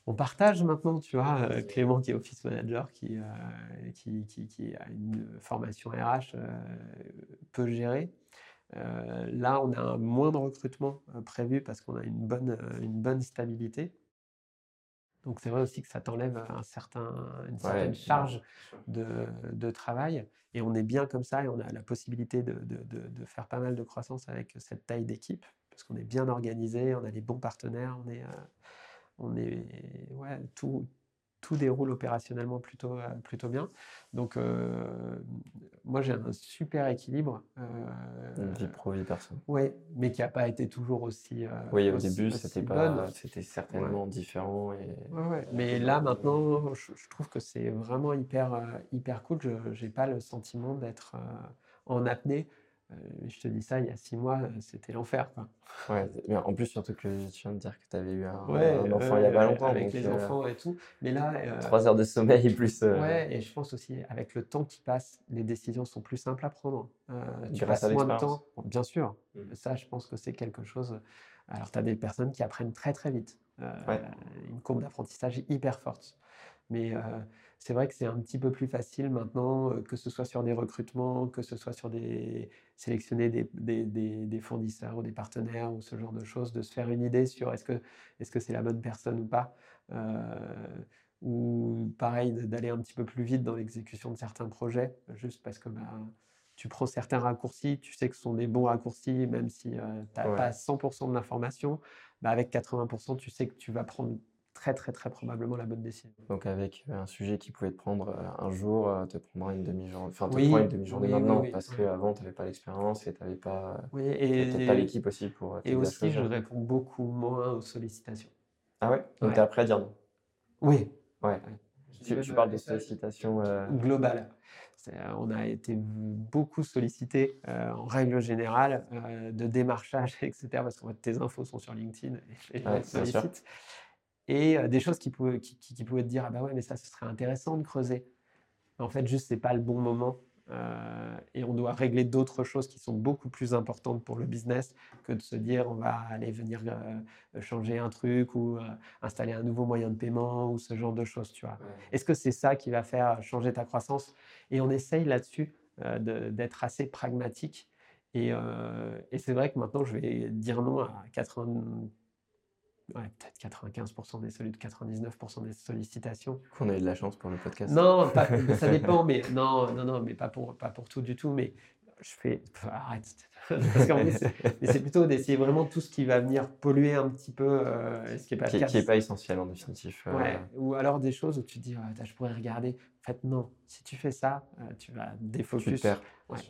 On partage maintenant, tu vois, euh, Clément qui est office manager, qui, euh, qui, qui, qui, a une formation RH, peut gérer. là, on a un moins de recrutement prévu parce qu'on a une bonne, une bonne stabilité. Donc c'est vrai aussi que ça t'enlève un certain, une certaine charge de, de, travail. Et on est bien comme ça et on a la possibilité de, de, de faire pas mal de croissance avec cette taille d'équipe, parce qu'on est bien organisé, on a les bons partenaires, on est, euh, on est ouais, tout, tout déroule opérationnellement plutôt, euh, plutôt bien. Donc, euh, moi, j'ai un super équilibre. Euh, vie pro, vie perso. Oui, mais qui n'a pas été toujours aussi. oui, au début, c'était pas, c'était certainement différent. Et... Ouais, Mais là, maintenant, je, trouve que c'est vraiment hyper, hyper cool. Je n'ai pas le sentiment d'être en apnée. Euh, je te dis ça, il y a six mois, euh, c'était l'enfer. Ouais, mais en plus, surtout que tu viens de dire que tu avais eu un, enfant il n'y a pas longtemps. Avec les euh, enfants et tout. Mais là. Trois heures de sommeil plus. Ouais, et je pense aussi, avec le temps qui passe, les décisions sont plus simples à prendre. tu passes moins de temps. bien sûr. Mmh. Ça, je pense que c'est quelque chose. Alors, tu as des personnes qui apprennent très, très vite. Une courbe d'apprentissage hyper forte. Mais c'est vrai que c'est un petit peu plus facile maintenant, que ce soit sur des recrutements, que ce soit sur des sélectionner des, des, des, fournisseurs ou des partenaires ou ce genre de choses, de se faire une idée sur est-ce que est-ce que c'est la bonne personne ou pas. ou pareil, d'aller un petit peu plus vite dans l'exécution de certains projets, juste parce que bah, tu prends certains raccourcis, tu sais que ce sont des bons raccourcis, même si tu n'as pas 100% de l'information, bah, avec 80%, tu sais que tu vas prendre très très très probablement la bonne décision. Donc avec euh, un sujet qui pouvait te prendre euh, un jour, euh, te prendra une demi-journée, enfin te une demi-journée maintenant, parce qu'avant tu n'avais pas l'expérience et tu n'avais pas, pas l'équipe aussi pour. Et aussi je réponds beaucoup moins aux sollicitations. Ah ouais? Donc tu es après à dire non? Oui. Ouais. Tu, parles de sollicitations globales. On a été beaucoup sollicité en règle générale de démarchage, etc. Parce que tes infos sont sur LinkedIn et je sollicite et des choses qui pouvaient, qui, qui, pouvaient te dire ah bah ouais mais ça ce serait intéressant de creuser. En fait juste c'est pas le bon moment et on doit régler d'autres choses qui sont beaucoup plus importantes pour le business que de se dire on va aller venir changer un truc ou installer un nouveau moyen de paiement ou ce genre de choses tu vois. Est-ce que c'est ça qui va faire changer ta croissance? Et on essaye là-dessus d'être assez pragmatique. Et, et c'est vrai que maintenant je vais dire non à 80 peut-être 95% des 99% des sollicitations. On a eu de la chance pour le podcast. Non, ça dépend, mais non, non, non, mais pas pour, pas pour tout du tout. Mais je fais, arrête. Parce c'est plutôt d'essayer vraiment tout ce qui va venir polluer un petit peu, euh, ce qui n'est pas, qui, pas essentiel en définitif. Euh. Ouais, ou alors des choses où tu te dis, je pourrais regarder. En fait, non. Si tu fais ça, euh, tu vas défocus. Tu perds.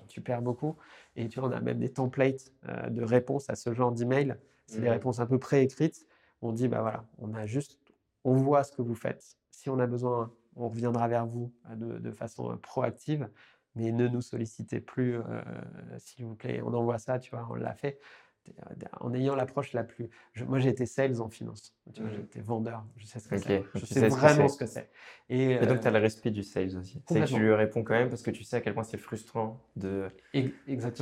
tu perds beaucoup. Et tu vois, on a même des templates de réponses à ce genre d'email. C'est des mmh. réponses un peu préécrites on dit, bah voilà, on a juste, on voit ce que vous faites. Si on a besoin, on reviendra vers vous euh, de, façon euh, proactive, mais ne nous sollicitez plus, euh, s'il vous plaît. On envoie ça, tu vois, on l'a fait en ayant l'approche la plus. moi, j'ai été sales en finance. Mmh. J'étais vendeur. Je sais ce que c'est. Je sais, vraiment ce que c'est. Et, donc, tu as le respect du sales aussi. C'est que tu lui réponds quand même parce que tu sais à quel point c'est frustrant de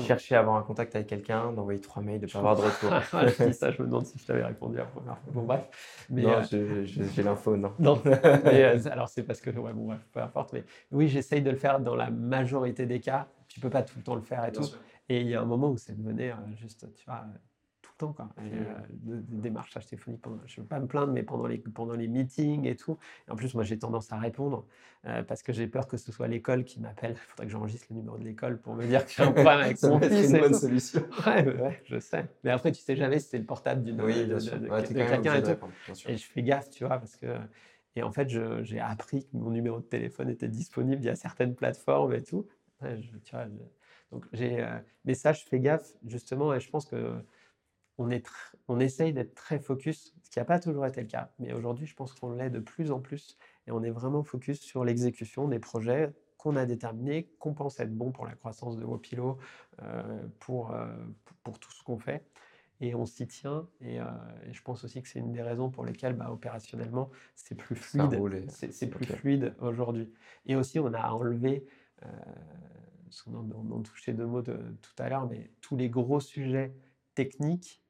chercher à avoir un contact avec quelqu'un, d'envoyer trois mails, de ne pas avoir de retour. je dis ça, je me demande si je t'avais répondu la première fois. Bon, bref. Mais, non, euh, j'ai l'info, non. non. Euh, alors, c'est parce que, ouais, bon, bref, peu importe. Mais oui, j'essaye de le faire dans la majorité des cas. Tu peux pas tout le temps le faire et tout. Et il y a un moment où ça devenait euh, juste, tu vois, tout le temps, quoi. Et, euh, des démarchages téléphoniques, pendant, je ne veux pas me plaindre, mais pendant les, pendant les meetings et tout. Et en plus, moi, j'ai tendance à répondre euh, parce que j'ai peur que ce soit l'école qui m'appelle. Il faudrait que j'enregistre le numéro de l'école pour me dire que j'ai un problème avec mon fils. C'est une bonne solution. Ouais, ouais, je sais. Mais après, tu sais jamais si c'est le portable d'une oui, de, quelqu'un et tout. Et je fais gaffe, tu vois, parce que. Et en fait, j'ai appris que mon numéro de téléphone était disponible via certaines plateformes et tout. je, tu vois, donc, j'ai, euh, mais ça, je fais gaffe, justement, et je pense que on, est on essaye d'être très focus, ce qui n'a pas toujours été le cas. Mais aujourd'hui, je pense qu'on l'est de plus en plus, et on est vraiment focus sur l'exécution des projets qu'on a déterminés, qu'on pense être bons pour la croissance de Wopilo, euh, pour, euh, pour tout ce qu'on fait. Et on s'y tient, et, je pense aussi que c'est une des raisons pour lesquelles, bah, opérationnellement, c'est plus fluide. C'est, plus fluide aujourd'hui. Et aussi, on a enlevé on, a touché deux mots de, tout à l'heure, mais tous les gros sujets techniques,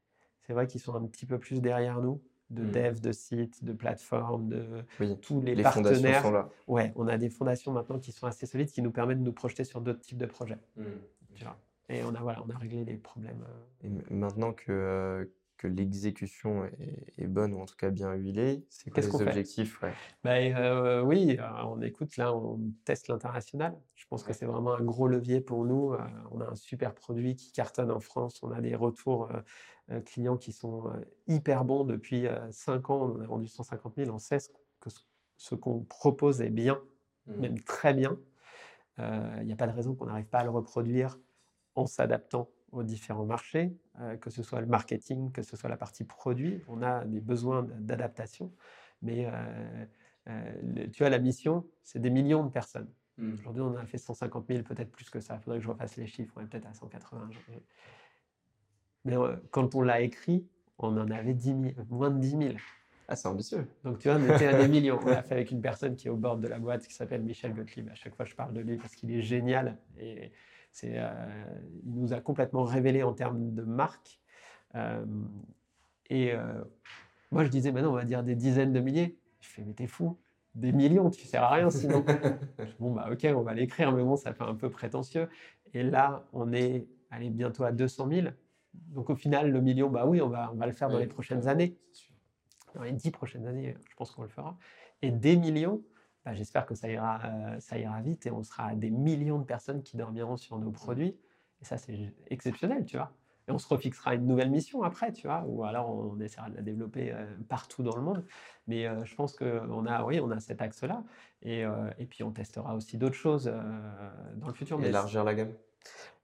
c'est vrai qu'ils sont un petit peu plus derrière nous, de mmh. dev, de sites, de plateformes, de tous les, partenaires. Sont là. Ouais, on a des fondations maintenant qui sont assez solides, qui nous permettent de nous projeter sur d'autres types de projets. Mmh. Et on a, voilà, on a réglé les problèmes. Euh. Et maintenant que, euh, que l'exécution est, bonne ou en tout cas bien huilée C'est quoi les objectifs? Ben, euh, Oui, euh, on écoute, là, on teste l'international. Je pense que c'est vraiment un gros levier pour nous. Euh, on a un super produit qui cartonne en France. On a des retours clients qui sont hyper bons. Depuis 5 ans, on a vendu 150 000. On sait que ce qu'on propose est bien, Mmh. même très bien, euh, il n'y a pas de raison qu'on n'arrive pas à le reproduire en s'adaptant aux différents marchés, euh, que ce soit le marketing, que ce soit la partie produit. On a des besoins d'adaptation, mais euh, euh, le- tu vois, la mission, c'est des millions de personnes. Mmh. Aujourd'hui, on a fait 150 000, peut-être plus que ça. Il faudrait que je refasse les chiffres, on est peut-être à 180. je- je- Mais quand on l'a écrit, on en avait 10 000, moins de 10 000. Ah, c'est ambitieux. Donc, tu vois, on était à des millions. On l'a fait avec une personne qui est au bord de la boîte, qui s'appelle Michel Gottlieb. À chaque fois, je parle de lui parce qu'il est génial. Et c'est, euh, il nous a complètement révélé en termes de marque. Euh, et euh, moi, je disais, maintenant, on va dire des dizaines de milliers. Je fais, mais t'es fou. Des millions, tu sers à rien sinon. Bon, bah, ok, on va l'écrire, mais bon, ça fait un peu prétentieux. Et là, on est allé bientôt à 200 000. Donc, au final, le million, bah oui, on va, on va le faire dans les prochaines années dans les dix prochaines années, je pense qu'on le fera. Et des millions, bah, j'espère que ça ira, euh, ça ira vite et on sera à des millions de personnes qui dormiront sur nos produits. Et ça, c'est exceptionnel, tu vois. Et on se refixera une nouvelle mission après, tu vois, ou alors on essaiera de la développer euh, partout dans le monde. Mais euh, je pense qu'on a, oui, on a cet axe-là. Et, euh, et puis on testera aussi d'autres choses euh, dans le futur. Et élargir la gamme.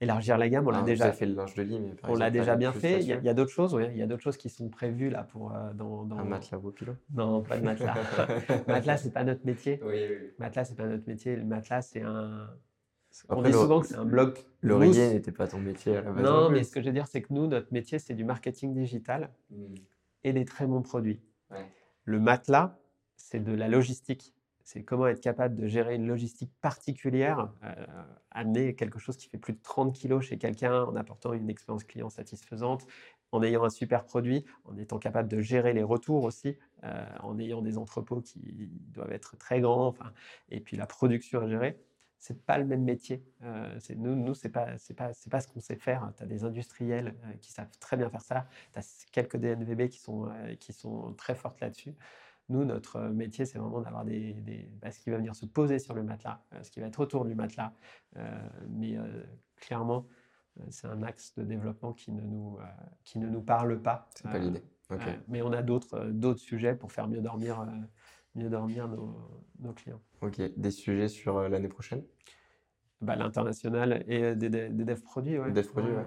Élargir la gamme, on l'a Ah, déjà fait le linge de lit, mais par on l'a déjà bien fait. Il y a, d'autres choses, oui. Il y a d'autres choses qui sont prévues là pour euh, dans, dans- Un matelas Wopilo. Non, pas de matelas. matelas, c'est pas notre métier. Oui, oui. Matelas, c'est pas notre métier. Le matelas, c'est un. on Après, dit le- souvent que c'est un bloc. L'oreiller mousse. n'était pas ton métier à la base. Non, mais ce que je veux dire, c'est que nous, notre métier, c'est du marketing digital Mmh. et des très bons produits. Ouais. Le matelas, c'est de la logistique. C'est comment être capable de gérer une logistique particulière, euh, amener quelque chose qui fait plus de 30 kilos chez quelqu'un en apportant une expérience client satisfaisante, en ayant un super produit, en étant capable de gérer les retours aussi, euh, en ayant des entrepôts qui doivent être très grands, enfin, et puis la production à gérer. C'est pas le même métier. Euh, nous, nous c'est pas, pas, pas ce qu'on sait faire. Tu as des industriels qui savent très bien faire ça. Tu as quelques DNVB qui sont, qui sont très fortes là-dessus. Nous, notre euh, métier, c'est vraiment d'avoir des, des- bah, ce qui va venir se poser sur le matelas, euh, ce qui va être autour du matelas. Euh, mais clairement, c'est un axe de développement qui ne nous, qui ne nous parle pas. C'est pas l'idée. Mais on a d'autres d'autres sujets pour faire mieux dormir, mieux dormir nos, nos clients. Ok. Des sujets sur l'année prochaine? Bah, L'international et euh, des, des, des devs produits. Ouais. Devs produits, ouais.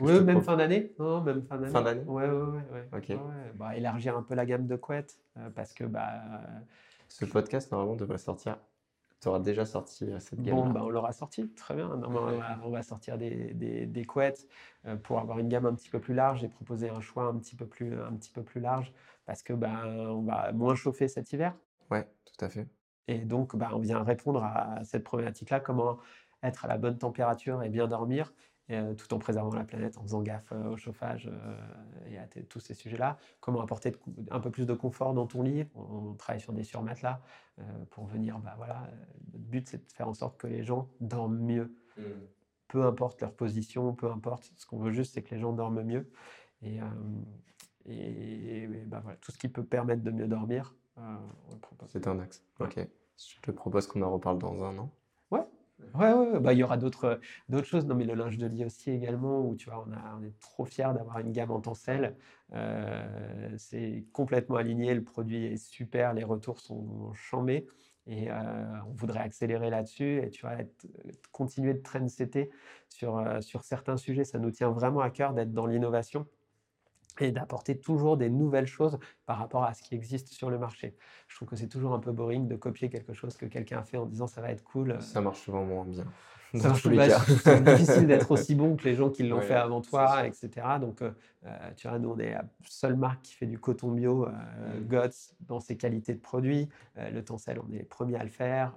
ouais. Même fin d'année Non, même fin d'année. Fin d'année Ouais, ouais, ouais. Bah, élargir un peu la gamme de couettes euh, parce que bah, euh, Ce podcast, normalement, devrait sortir. Tu auras déjà sorti cette gamme. bon, bah, on l'aura sorti, très bien. Non, on, va, on va sortir des, des, des couettes euh, pour avoir une gamme un petit peu plus large et proposer un choix un petit peu plus, un petit peu plus large parce que bah, on va moins chauffer cet hiver. Ouais, tout à fait. Et donc, bah, on vient répondre à cette problématique-là, comment être à la bonne température et bien dormir, euh, tout en préservant la planète, en faisant gaffe euh, au chauffage euh, et à tous ces sujets-là. Comment apporter de un peu plus de confort dans ton lit. On, on travaille sur des surmatelas pour venir, bah, voilà, notre but, c'est de faire en sorte que les gens dorment mieux. Peu importe leur position, peu importe. Ce qu'on veut juste, c'est que les gens dorment mieux. Et, et, et, bah, voilà, tout ce qui peut permettre de mieux dormir, euh. C'est un axe. Ok. Je te propose qu'on en reparle dans un an. Ouais, ouais, ouais, bah, il y aura d'autres d'autres choses. Non, mais le linge de lit aussi également, où tu vois, on, a, on est trop fiers d'avoir une gamme en tencel. Euh, c'est complètement aligné, le produit est super, les retours sont chambés. Et euh, on voudrait accélérer là-dessus et tu vois, être- continuer de trendsetter sur, euh, sur certains sujets. Ça nous tient vraiment à cœur d'être dans l'innovation et d'apporter toujours des nouvelles choses par rapport à ce qui existe sur le marché. Je trouve que c'est toujours un peu boring de copier quelque chose que quelqu'un a fait en disant ça va être cool. Ça marche souvent moins bien. Ça marche tous les cas. C'est difficile d'être aussi bon que les gens qui l'ont Ouais, fait avant toi, etc. Donc, euh, euh, tu vois, nous, on est la seule marque qui fait du coton bio, euh, Mm. GOTS, dans ses qualités de produits. Euh, le Tencel, on est les premiers à le faire.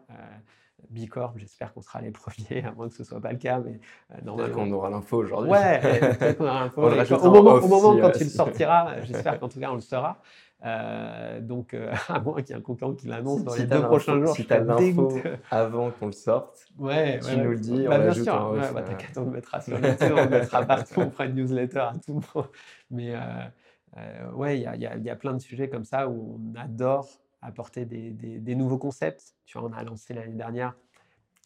Bicorp, j'espère qu'on sera les premiers, à moins que ce ne soit pas le cas. Mais euh, Peut-être normalement, qu'on aura l'info aujourd'hui. Ouais, peut-être qu'on aura. On quand- au en moment, au moment si, quand tu le si- sortiras, euh, j'espère qu'en tout cas on le saura. Euh, donc, euh, à moins qu'il y ait un concurrent qui l'annonce dans si les deux l'info- prochains jours, si t'as serais l'info avant qu'on le sorte, Ouais, tu ouais, nous le dis, on Bah, bien l'ajoute sûr, en ouais, bah, t'inquiète, on le mettra sur LinkedIn, on le mettra partout, on fera une newsletter à tout le monde. Mais euh, ouais, il y a, il y a- il y a plein de sujets comme ça où on adore apporter des, des- des nouveaux concepts. Tu vois, on a lancé l'année dernière,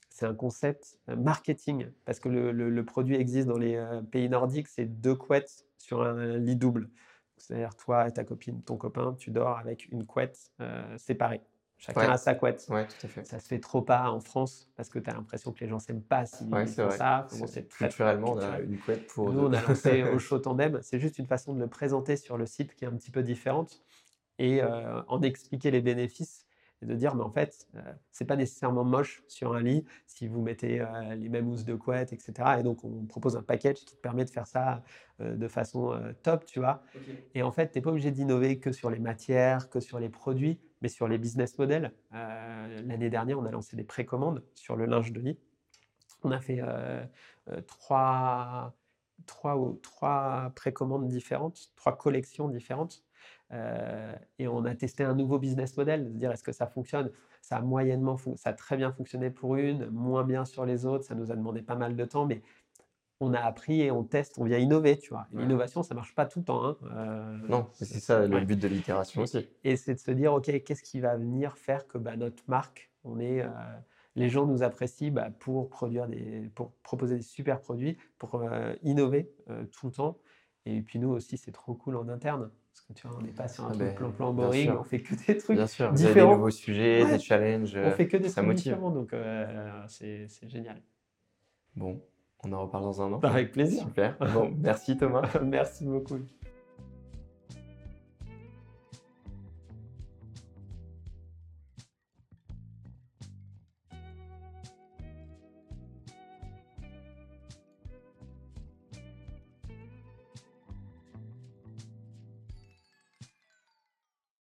c'est un concept euh, marketing, parce que le, le- le produit existe dans les euh, pays nordiques, c'est deux couettes sur un lit double. C'est-à-dire toi et ta copine, ton copain, tu dors avec une couette euh, séparée. Chacun a sa couette. Ouais, tout à fait. Ça se fait trop pas en France parce que tu as l'impression que les gens s'aiment pas si Ouais, ils c'est font vrai. ça. Comment c'est Culturellement, on a une couette pour. Nous, on a lancé au show tandem. C'est juste une façon de le présenter sur le site qui est un petit peu différente et euh, en expliquer les bénéfices et de dire, mais en fait, euh, c'est pas nécessairement moche sur un lit si vous mettez euh, les mêmes housses de couette, etc. Et donc, on propose un package qui te permet de faire ça de façon top, tu vois. Et en fait, tu n'es pas obligé d'innover que sur les matières, que sur les produits, mais sur les business models. Euh, L'année dernière, on a lancé des précommandes sur le linge de lit. On a fait euh, euh, trois, trois, trois précommandes différentes, trois collections différentes. Euh, et on a testé un nouveau business model, de dire est-ce que ça fonctionne? Ça a moyennement, ça a très bien fonctionné pour une, moins bien sur les autres. Ça nous a demandé pas mal de temps, mais on a appris et on teste, on vient innover, tu vois. Ouais. L'innovation, ça marche pas tout le temps. hein. Euh, Non, c'est ça le but de l'itération aussi. et c'est de se dire, OK, qu'est-ce qui va venir faire que bah, notre marque, on est, euh, les gens nous apprécient bah, pour, produire des, pour proposer des super produits, pour euh, innover tout le temps. Et puis nous aussi, c'est trop cool en interne. Parce que tu vois, on n'est pas sur un Ah truc ben, plan-plan boring, on fait que des trucs. Bien sûr, vous avez des différents. nouveaux sujets, Ouais. des challenges. On fait que des ça trucs motive. différents, donc euh, c'est c'est génial. Bon, on en reparle dans un an. Avec plaisir. Super. Bon, merci Thomas. Merci beaucoup.